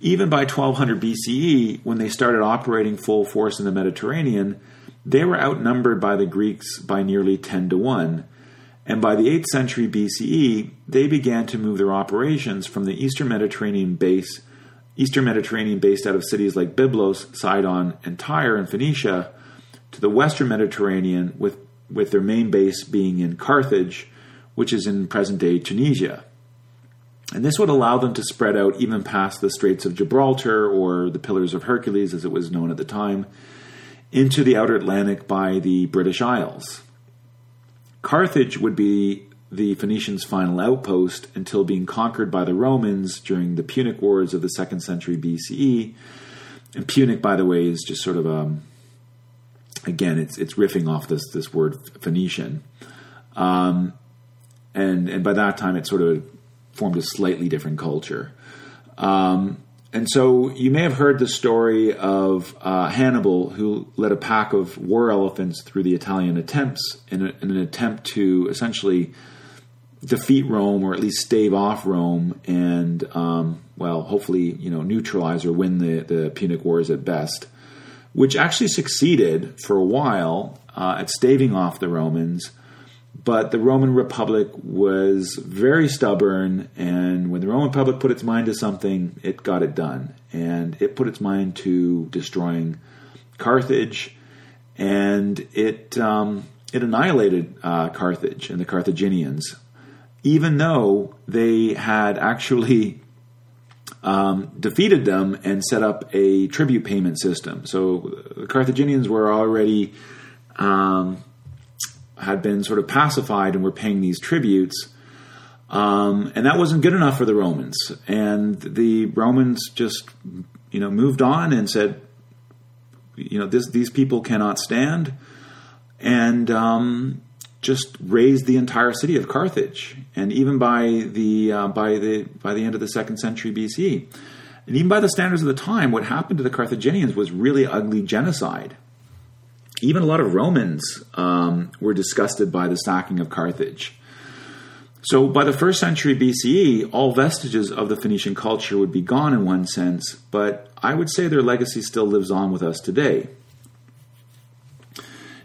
even by 1200 BCE, when they started operating full force in the Mediterranean, they were outnumbered by the Greeks by nearly 10 to 1. And by the 8th century BCE, they began to move their operations from the Eastern Mediterranean base, Eastern Mediterranean based out of cities like Byblos, Sidon, and Tyre in Phoenicia, to the Western Mediterranean, with, with their main base being in Carthage, which is in present day Tunisia. And this would allow them to spread out even past the Straits of Gibraltar or the Pillars of Hercules, as it was known at the time, into the outer Atlantic by the British Isles. Carthage would be the Phoenicians' final outpost until being conquered by the Romans during the Punic Wars of the second century BCE. And Punic, by the way, is just sort of a um, again, it's it's riffing off this this word Phoenician, um, and and by that time it sort of formed a slightly different culture. Um, and so you may have heard the story of uh, Hannibal, who led a pack of war elephants through the Italian attempts in, a, in, an attempt to essentially defeat Rome, or at least stave off Rome, and um, well, hopefully, you know, neutralize or win the, the Punic Wars at best. Which actually succeeded for a while uh, at staving off the Romans, but the Roman Republic was very stubborn, and when the Roman Republic put its mind to something, it got it done. And it put its mind to destroying Carthage, and it um, it annihilated uh, Carthage and the Carthaginians, even though they had actually um, defeated them and set up a tribute payment system. So the Carthaginians were already um, had been sort of pacified and were paying these tributes. Um, and that wasn't good enough for the Romans. And the Romans just, you know, moved on and said, you know, this, these people cannot stand, and um, just razed the entire city of Carthage. And even by the uh, by the by the end of the second century BC, and even by the standards of the time, what happened to the Carthaginians was really ugly genocide even a lot of Romans um, were disgusted by the sacking of Carthage. So by the first century BCE, all vestiges of the Phoenician culture would be gone in one sense, but I would say their legacy still lives on with us today.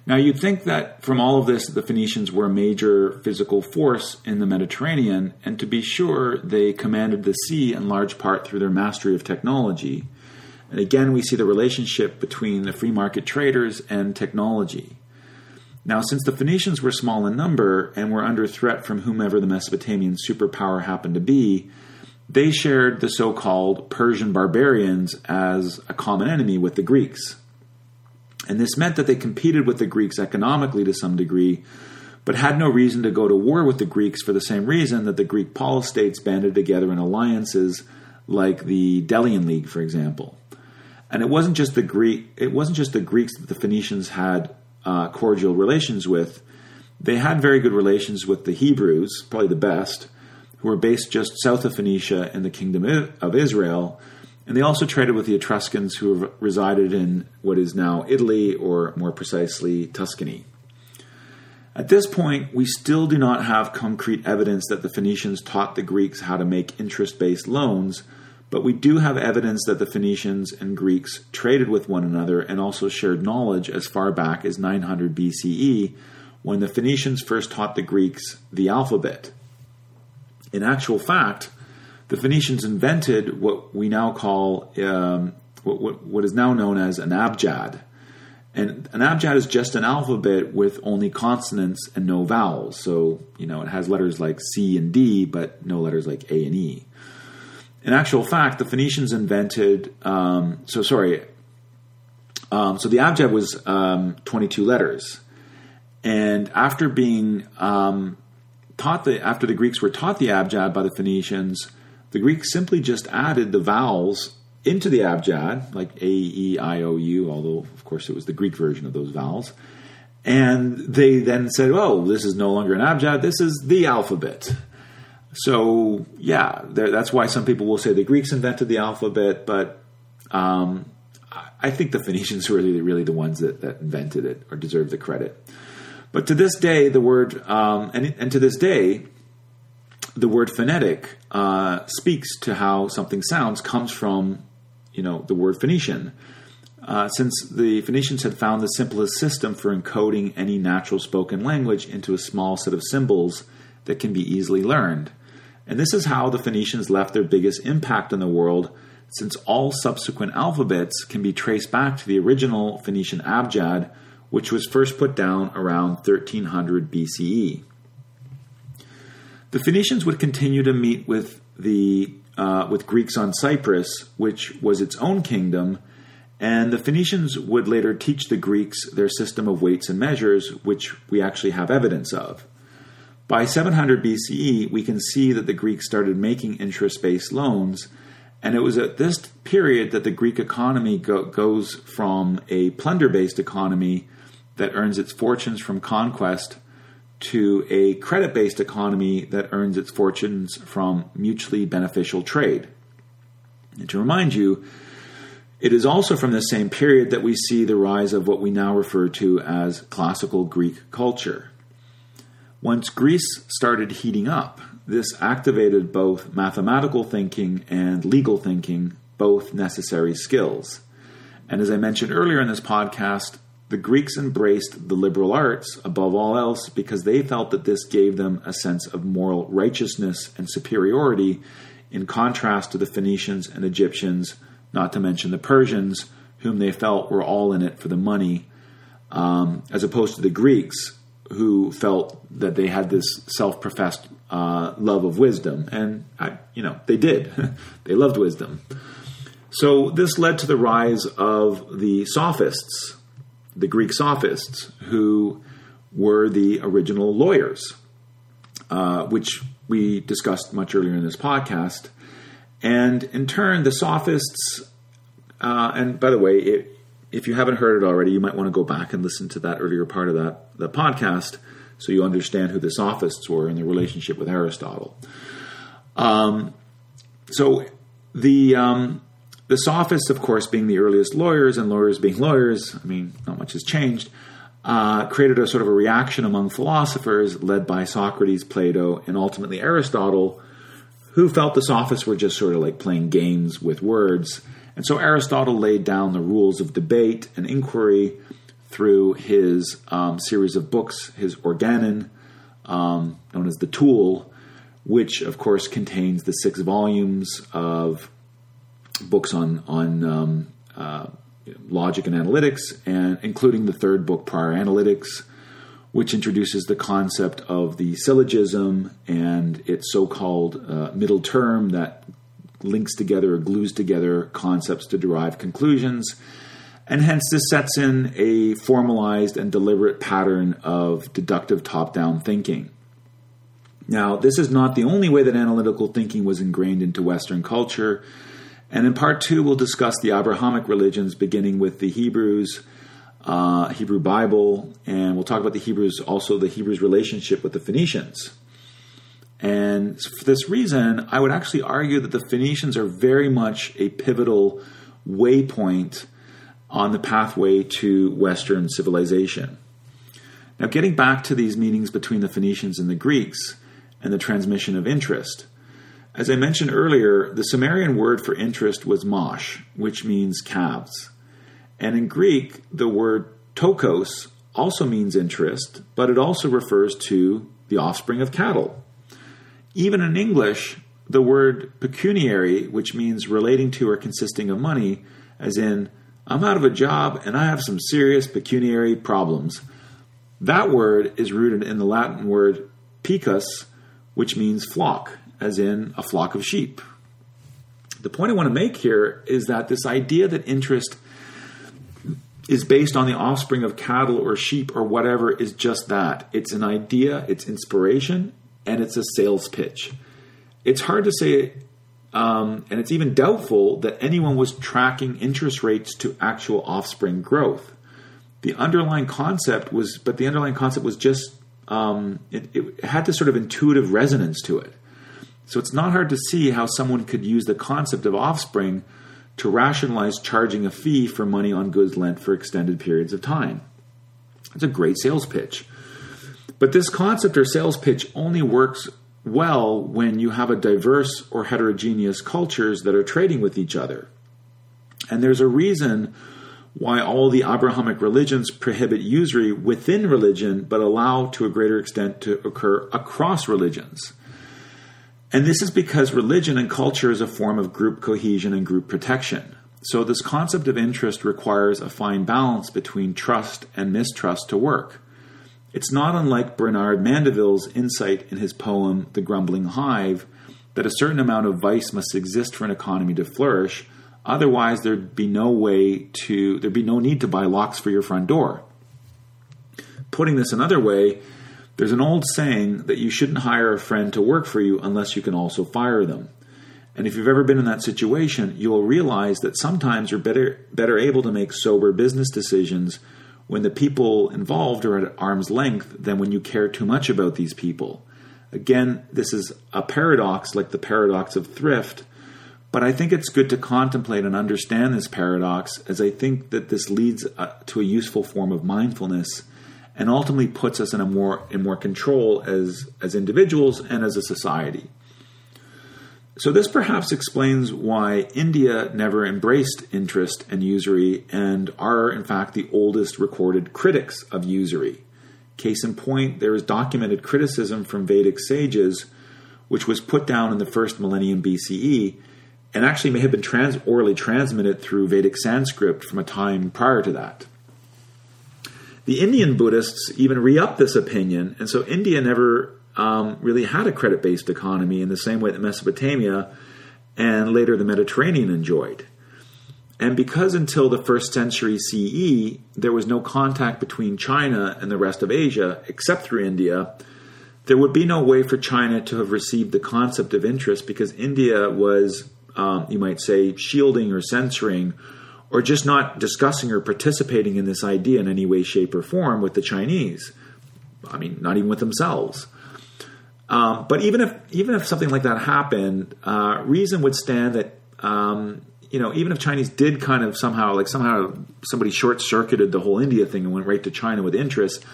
Now, you'd think that from all of this, the Phoenicians were a major physical force in the Mediterranean, and to be sure, they commanded the sea in large part through their mastery of technology. And again, we see the relationship between the free market traders and technology. Now, since the Phoenicians were small in number and were under threat from whomever the Mesopotamian superpower happened to be, they shared the so called Persian barbarians as a common enemy with the Greeks. And this meant that they competed with the Greeks economically to some degree, but had no reason to go to war with the Greeks for the same reason that the Greek polistates banded together in alliances like the Delian League, for example. And it wasn't just the Greek. It wasn't just the Greeks that the Phoenicians had uh, cordial relations with. They had very good relations with the Hebrews, probably the best, who were based just south of Phoenicia in the kingdom of Israel. And they also traded with the Etruscans who resided in what is now Italy, or more precisely, Tuscany. At this point, we still do not have concrete evidence that the Phoenicians taught the Greeks how to make interest based loans but we do have evidence that the Phoenicians and Greeks traded with one another and also shared knowledge as far back as 900 BCE when the Phoenicians first taught the Greeks the alphabet. In actual fact, the Phoenicians invented what we now call um, what, what is now known as an abjad. And an abjad is just an alphabet with only consonants and no vowels. So, you know, it has letters like C and D, but no letters like A and E in actual fact, the Phoenicians invented. Um, so sorry. Um, so the abjad was um, 22 letters, and after being um, taught the after the Greeks were taught the abjad by the Phoenicians, the Greeks simply just added the vowels into the abjad, like A, E, I, O, U. Although of course it was the Greek version of those vowels. And they then said, "Oh, this is no longer an abjad. This is the alphabet." So yeah, that's why some people will say the Greeks invented the alphabet, but um, I think the Phoenicians were really, really the ones that, that, invented it or deserve the credit. But to this day, the word um, and, and, to this day, the word phonetic uh, speaks to how something sounds comes from you know the word Phoenician. Uh, since the Phoenicians had found the simplest system for encoding any natural spoken language into a small set of symbols that can be easily learned. And this is how the Phoenicians left their biggest impact in the world, since all subsequent alphabets can be traced back to the original Phoenician abjad, which was first put down around 1300 BCE. The Phoenicians would continue to meet with the uh, with Greeks on Cyprus, which was its own kingdom, and the Phoenicians would later teach the Greeks their system of weights and measures, which we actually have evidence of. By 700 BCE, we can see that the Greeks started making interest based loans, and it was at this period that the Greek economy go- goes from a plunder based economy that earns its fortunes from conquest to a credit based economy that earns its fortunes from mutually beneficial trade. And to remind you, it is also from this same period that we see the rise of what we now refer to as classical Greek culture. Once Greece started heating up, this activated both mathematical thinking and legal thinking, both necessary skills. And as I mentioned earlier in this podcast, the Greeks embraced the liberal arts above all else because they felt that this gave them a sense of moral righteousness and superiority in contrast to the Phoenicians and Egyptians, not to mention the Persians, whom they felt were all in it for the money, um, as opposed to the Greeks, who felt that they had this self-professed uh, love of wisdom, and I, you know they did. *laughs* they loved wisdom. So this led to the rise of the sophists, the Greek sophists, who were the original lawyers, uh, which we discussed much earlier in this podcast. And in turn, the sophists, uh, and by the way, it, if you haven't heard it already, you might want to go back and listen to that earlier part of that the podcast so you understand who the sophists were in their relationship with Aristotle. Um, so the um, the sophists, of course, being the earliest lawyers, and lawyers being lawyers, I mean, not much has changed, uh, created a sort of a reaction among philosophers led by Socrates, Plato, and ultimately Aristotle, who felt the sophists were just sort of like playing games with words. And so Aristotle laid down the rules of debate and inquiry through his um, series of books, his Organon, um, known as the Tool, which of course contains the six volumes of books on on um, uh, logic and analytics, and including the third book, Prior Analytics, which introduces the concept of the syllogism and its so-called uh, middle term that links together or glues together concepts to derive conclusions. And hence, this sets in a formalized and deliberate pattern of deductive top down thinking. Now, this is not the only way that analytical thinking was ingrained into Western culture. And in part two, we'll discuss the Abrahamic religions, beginning with the Hebrews, uh, Hebrew Bible, and we'll talk about the Hebrews, also the Hebrews' relationship with the Phoenicians. And for this reason, I would actually argue that the Phoenicians are very much a pivotal waypoint on the pathway to Western civilization. Now, getting back to these meetings between the Phoenicians and the Greeks and the transmission of interest. As I mentioned earlier, the Sumerian word for interest was mosh, which means calves. And in Greek, the word tokos also means interest, but it also refers to the offspring of cattle. Even in English, the word pecuniary, which means relating to or consisting of money, as in, I'm out of a job and I have some serious pecuniary problems. That word is rooted in the Latin word pecus, which means flock as in a flock of sheep. The point I want to make here is that this idea that interest is based on the offspring of cattle or sheep or whatever is just that. It's an idea, it's inspiration, and it's a sales pitch. It's hard to say, um, and it's even doubtful that anyone was tracking interest rates to actual offspring growth. The underlying concept was, but the underlying concept was just, um, it, it had this sort of intuitive resonance to it. So it's not hard to see how someone could use the concept of offspring to rationalize charging a fee for money on goods lent for extended periods of time. It's a great sales pitch. But this concept or sales pitch only works well when you have a diverse or heterogeneous cultures that are trading with each other. And there's a reason why all the Abrahamic religions prohibit usury within religion but allow to a greater extent to occur across religions. And this is because religion and culture is a form of group cohesion and group protection. So, this concept of interest requires a fine balance between trust and mistrust to work. It's not unlike Bernard Mandeville's insight in his poem, The Grumbling Hive, that a certain amount of vice must exist for an economy to flourish, otherwise, there'd be no way to, there'd be no need to buy locks for your front door. Putting this another way, there's an old saying that you shouldn't hire a friend to work for you unless you can also fire them. And if you've ever been in that situation, you'll realize that sometimes you're better better able to make sober business decisions when the people involved are at arm's length than when you care too much about these people. Again, this is a paradox like the paradox of thrift, but I think it's good to contemplate and understand this paradox as I think that this leads uh, to a useful form of mindfulness and ultimately puts us in a more in more control as as individuals and as a society. So, this perhaps explains why India never embraced interest and usury and are, in fact, the oldest recorded critics of usury. Case in point, there is documented criticism from Vedic sages, which was put down in the first millennium BCE, and actually may have been trans- orally transmitted through Vedic Sanskrit from a time prior to that. The Indian Buddhists even re up this opinion, and so India never um, really had a credit based economy in the same way that Mesopotamia and later the Mediterranean enjoyed. And because until the first century CE, there was no contact between China and the rest of Asia except through India, there would be no way for China to have received the concept of interest because India was, um, you might say, shielding or censoring or just not discussing or participating in this idea in any way, shape, or form with the Chinese. I mean, not even with themselves. Um, but even if even if something like that happened, uh, reason would stand that um, you know even if Chinese did kind of somehow like somehow somebody short circuited the whole India thing and went right to China with interest,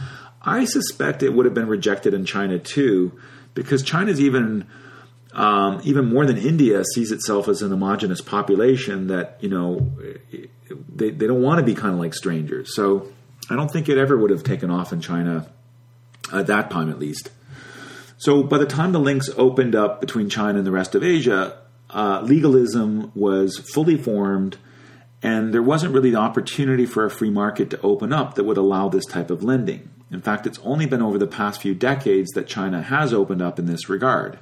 I suspect it would have been rejected in China too, because China's even um, even more than India sees itself as an homogenous population that you know they they don't want to be kind of like strangers. So I don't think it ever would have taken off in China at that time, at least. So by the time the links opened up between China and the rest of Asia, uh, legalism was fully formed, and there wasn't really the opportunity for a free market to open up that would allow this type of lending. In fact, it's only been over the past few decades that China has opened up in this regard.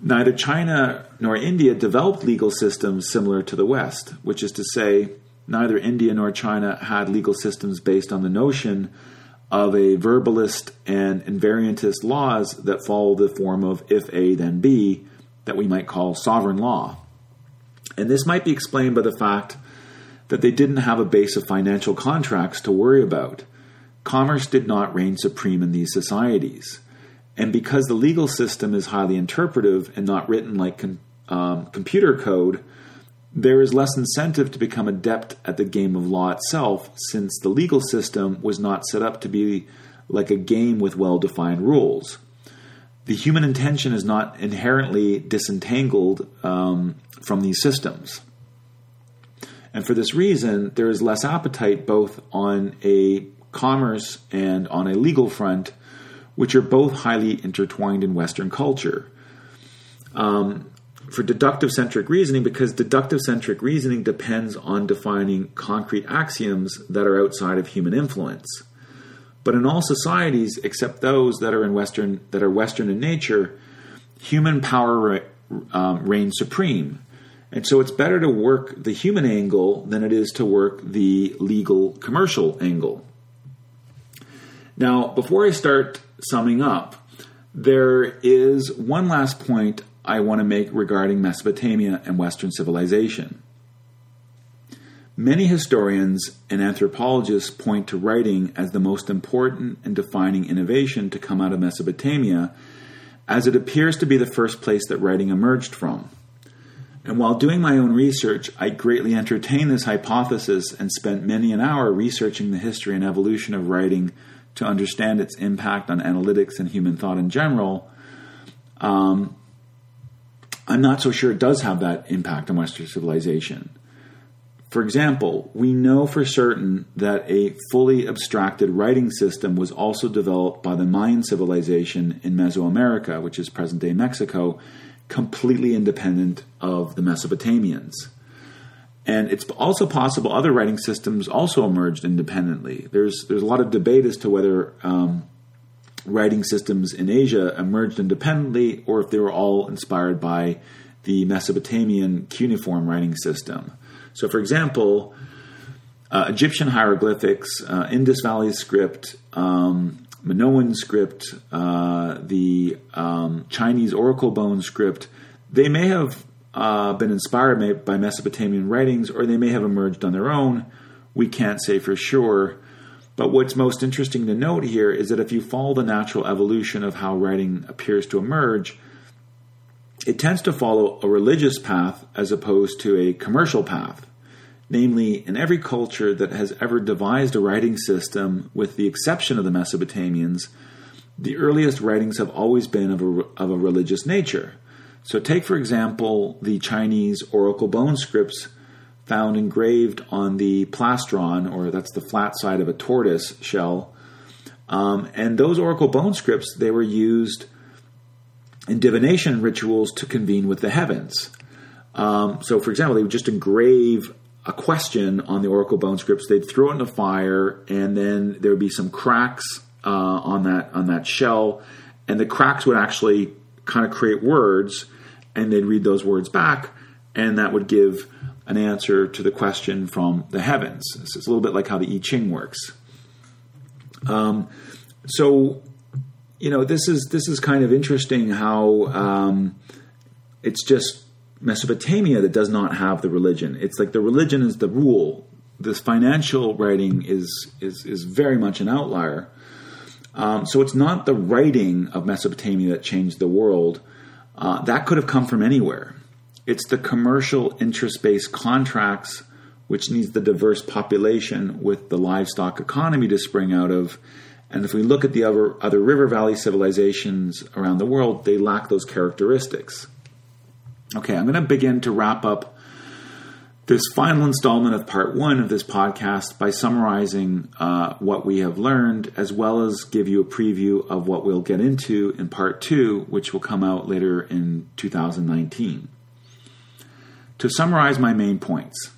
Neither China nor India developed legal systems similar to the West, which is to say, neither India nor China had legal systems based on the notion of a verbalist and invariantist laws that follow the form of if A then B that we might call sovereign law. And this might be explained by the fact that they didn't have a base of financial contracts to worry about. Commerce did not reign supreme in these societies. And because the legal system is highly interpretive and not written like com- um, computer code, there is less incentive to become adept at the game of law itself, since the legal system was not set up to be like a game with well defined rules. The human intention is not inherently disentangled um, from these systems. And for this reason, there is less appetite both on a commerce and on a legal front, which are both highly intertwined in Western culture. Um, for deductive centric reasoning because deductive centric reasoning depends on defining concrete axioms that are outside of human influence. But in all societies, except those that are in Western that are Western in nature, human power um, reigns supreme. And so it's better to work the human angle than it is to work the legal commercial angle. Now, before I start summing up, there is one last point I want to make regarding Mesopotamia and Western civilization. Many historians and anthropologists point to writing as the most important and defining innovation to come out of Mesopotamia, as it appears to be the first place that writing emerged from. And while doing my own research, I greatly entertained this hypothesis and spent many an hour researching the history and evolution of writing to understand its impact on analytics and human thought in general. Um, I'm not so sure it does have that impact on Western civilization. For example, we know for certain that a fully abstracted writing system was also developed by the Mayan civilization in Mesoamerica, which is present day Mexico, completely independent of the Mesopotamians. And it's also possible other writing systems also emerged independently. There's there's a lot of debate as to whether um, writing systems in Asia emerged independently or if they were all inspired by the Mesopotamian cuneiform writing system. So, for example, uh, Egyptian hieroglyphics, uh, Indus Valley script, um, Minoan script, uh, the um, Chinese oracle bone script, they may have uh, been inspired by Mesopotamian writings or they may have emerged on their own. We can't say for sure. But what's most interesting to note here is that if you follow the natural evolution of how writing appears to emerge, it tends to follow a religious path as opposed to a commercial path. Namely, in every culture that has ever devised a writing system, with the exception of the Mesopotamians, the earliest writings have always been of a, of a religious nature. So, take for example the Chinese oracle bone scripts found engraved on the plastron, or that's the flat side of a tortoise shell. Um, and those oracle bone scripts, they were used in divination rituals to convene with the heavens. Um, so, for example, they would just engrave a question on the oracle bone scripts. They'd throw it in the fire, and then there would be some cracks uh, on that on that shell, and the cracks would actually kind of create words, and they'd read those words back, and that would give an answer to the question from the heavens. So it's a little bit like how the I Ching works. Um, so, you know, this is this is kind of interesting how um, it's just Mesopotamia that does not have the religion. It's like the religion is the rule. This financial writing is is is very much an outlier. Um, so it's not the writing of Mesopotamia that changed the world. Uh, that could have come from anywhere. It's the commercial interest based contracts, which needs the diverse population with the livestock economy to spring out of. And if we look at the other, other river valley civilizations around the world, they lack those characteristics. Okay, I'm going to begin to wrap up this final installment of part one of this podcast by summarizing uh, what we have learned, as well as give you a preview of what we'll get into in part two, which will come out later in 2019. To summarize my main points,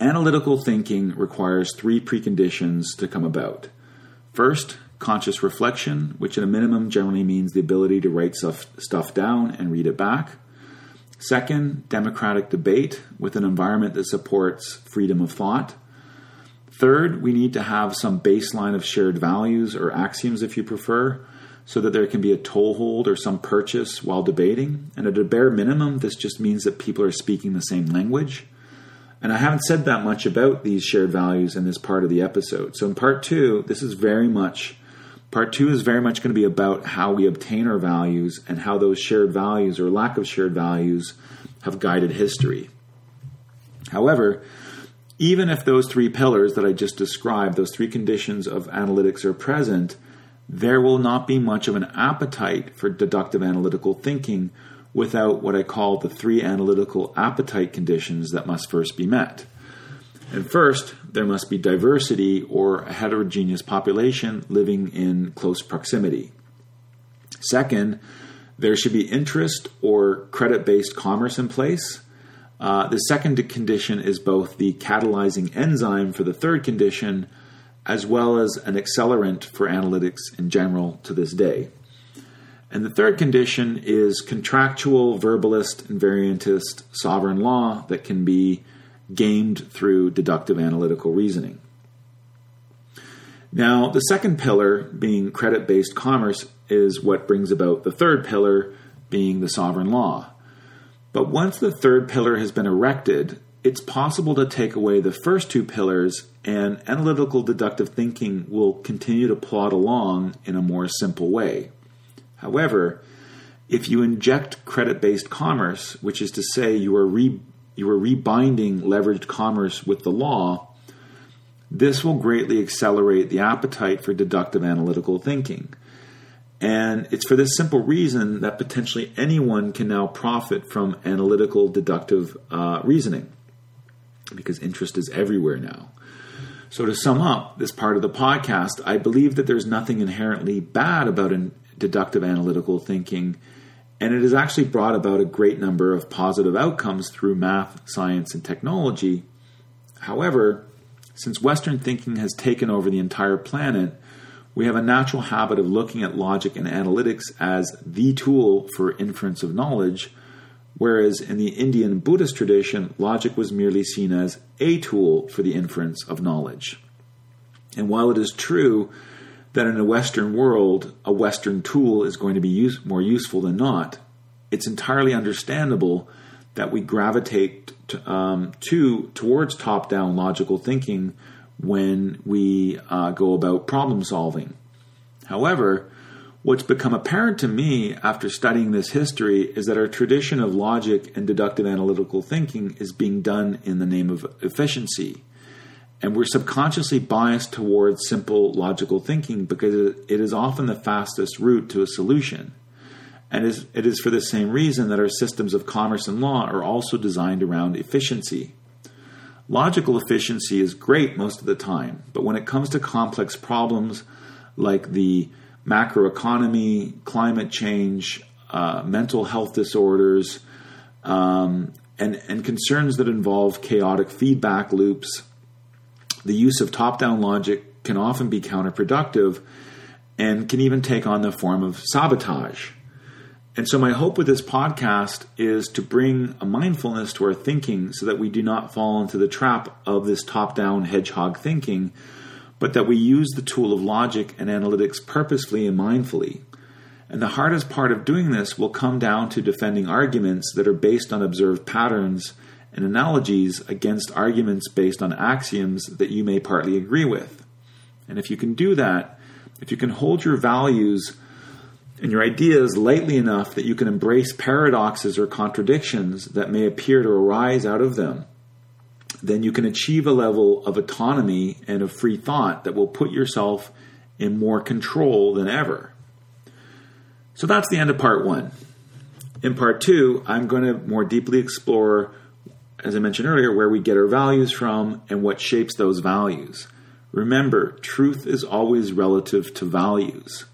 analytical thinking requires three preconditions to come about. First, conscious reflection, which at a minimum generally means the ability to write stuff, stuff down and read it back. Second, democratic debate with an environment that supports freedom of thought. Third, we need to have some baseline of shared values or axioms, if you prefer, so that there can be a toehold or some purchase while debating. And at a bare minimum, this just means that people are speaking the same language. And I haven't said that much about these shared values in this part of the episode. So in part two, this is very much, part two is very much going to be about how we obtain our values and how those shared values or lack of shared values have guided history. However, even if those three pillars that I just described, those three conditions of analytics are present, there will not be much of an appetite for deductive analytical thinking without what I call the three analytical appetite conditions that must first be met. And first, there must be diversity or a heterogeneous population living in close proximity. Second, there should be interest or credit based commerce in place. Uh, the second condition is both the catalyzing enzyme for the third condition as well as an accelerant for analytics in general to this day. And the third condition is contractual, verbalist, invariantist sovereign law that can be gamed through deductive analytical reasoning. Now, the second pillar, being credit based commerce, is what brings about the third pillar, being the sovereign law. But once the third pillar has been erected, it's possible to take away the first two pillars, and analytical deductive thinking will continue to plod along in a more simple way. However, if you inject credit based commerce, which is to say you are, re, you are rebinding leveraged commerce with the law, this will greatly accelerate the appetite for deductive analytical thinking. And it's for this simple reason that potentially anyone can now profit from analytical deductive uh, reasoning because interest is everywhere now. So, to sum up this part of the podcast, I believe that there's nothing inherently bad about deductive analytical thinking, and it has actually brought about a great number of positive outcomes through math, science, and technology. However, since Western thinking has taken over the entire planet, we have a natural habit of looking at logic and analytics as the tool for inference of knowledge whereas in the Indian Buddhist tradition, logic was merely seen as a tool for the inference of knowledge. And while it is true that in a Western world, a Western tool is going to be use, more useful than not, it's entirely understandable that we gravitate to, um, to towards top-down logical thinking when we uh, go about problem solving. However, What's become apparent to me after studying this history is that our tradition of logic and deductive analytical thinking is being done in the name of efficiency. And we're subconsciously biased towards simple logical thinking because it is often the fastest route to a solution. And it is for the same reason that our systems of commerce and law are also designed around efficiency. Logical efficiency is great most of the time, but when it comes to complex problems like the macroeconomy, climate change, uh, mental health disorders, um, and, and concerns that involve chaotic feedback loops, the use of top down logic can often be counterproductive and can even take on the form of sabotage. And so, my hope with this podcast is to bring a mindfulness to our thinking so that we do not fall into the trap of this top down hedgehog thinking, but that we use the tool of logic and analytics purposefully and mindfully. And the hardest part of doing this will come down to defending arguments that are based on observed patterns and analogies against arguments based on axioms that you may partly agree with. And if you can do that, if you can hold your values and your ideas lightly enough that you can embrace paradoxes or contradictions that may appear to arise out of them, then you can achieve a level of autonomy and of free thought that will put yourself in more control than ever. So that's the end of part one. In part two, I'm going to more deeply explore, as I mentioned earlier, where we get our values from and what shapes those values. Remember, truth is always relative to values.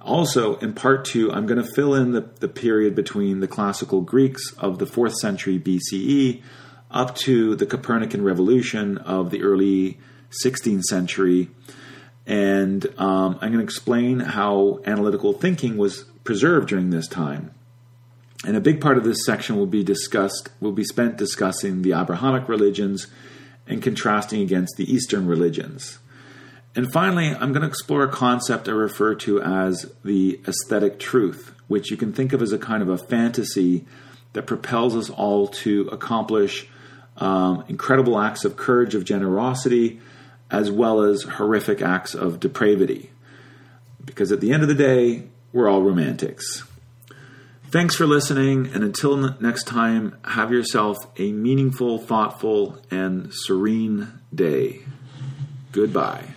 Also, in part two, I'm going to fill in the, the period between the classical Greeks of the 4th century BCE up to the Copernican revolution of the early 16th century. And um, I'm going to explain how analytical thinking was preserved during this time. And a big part of this section will be discussed, will be spent discussing the Abrahamic religions and contrasting against the Eastern religions. And finally, I'm going to explore a concept I refer to as the aesthetic truth, which you can think of as a kind of a fantasy that propels us all to accomplish um, incredible acts of courage, of generosity, as well as horrific acts of depravity. Because at the end of the day, we're all romantics. Thanks for listening, and until next time, have yourself a meaningful, thoughtful, and serene day. Goodbye.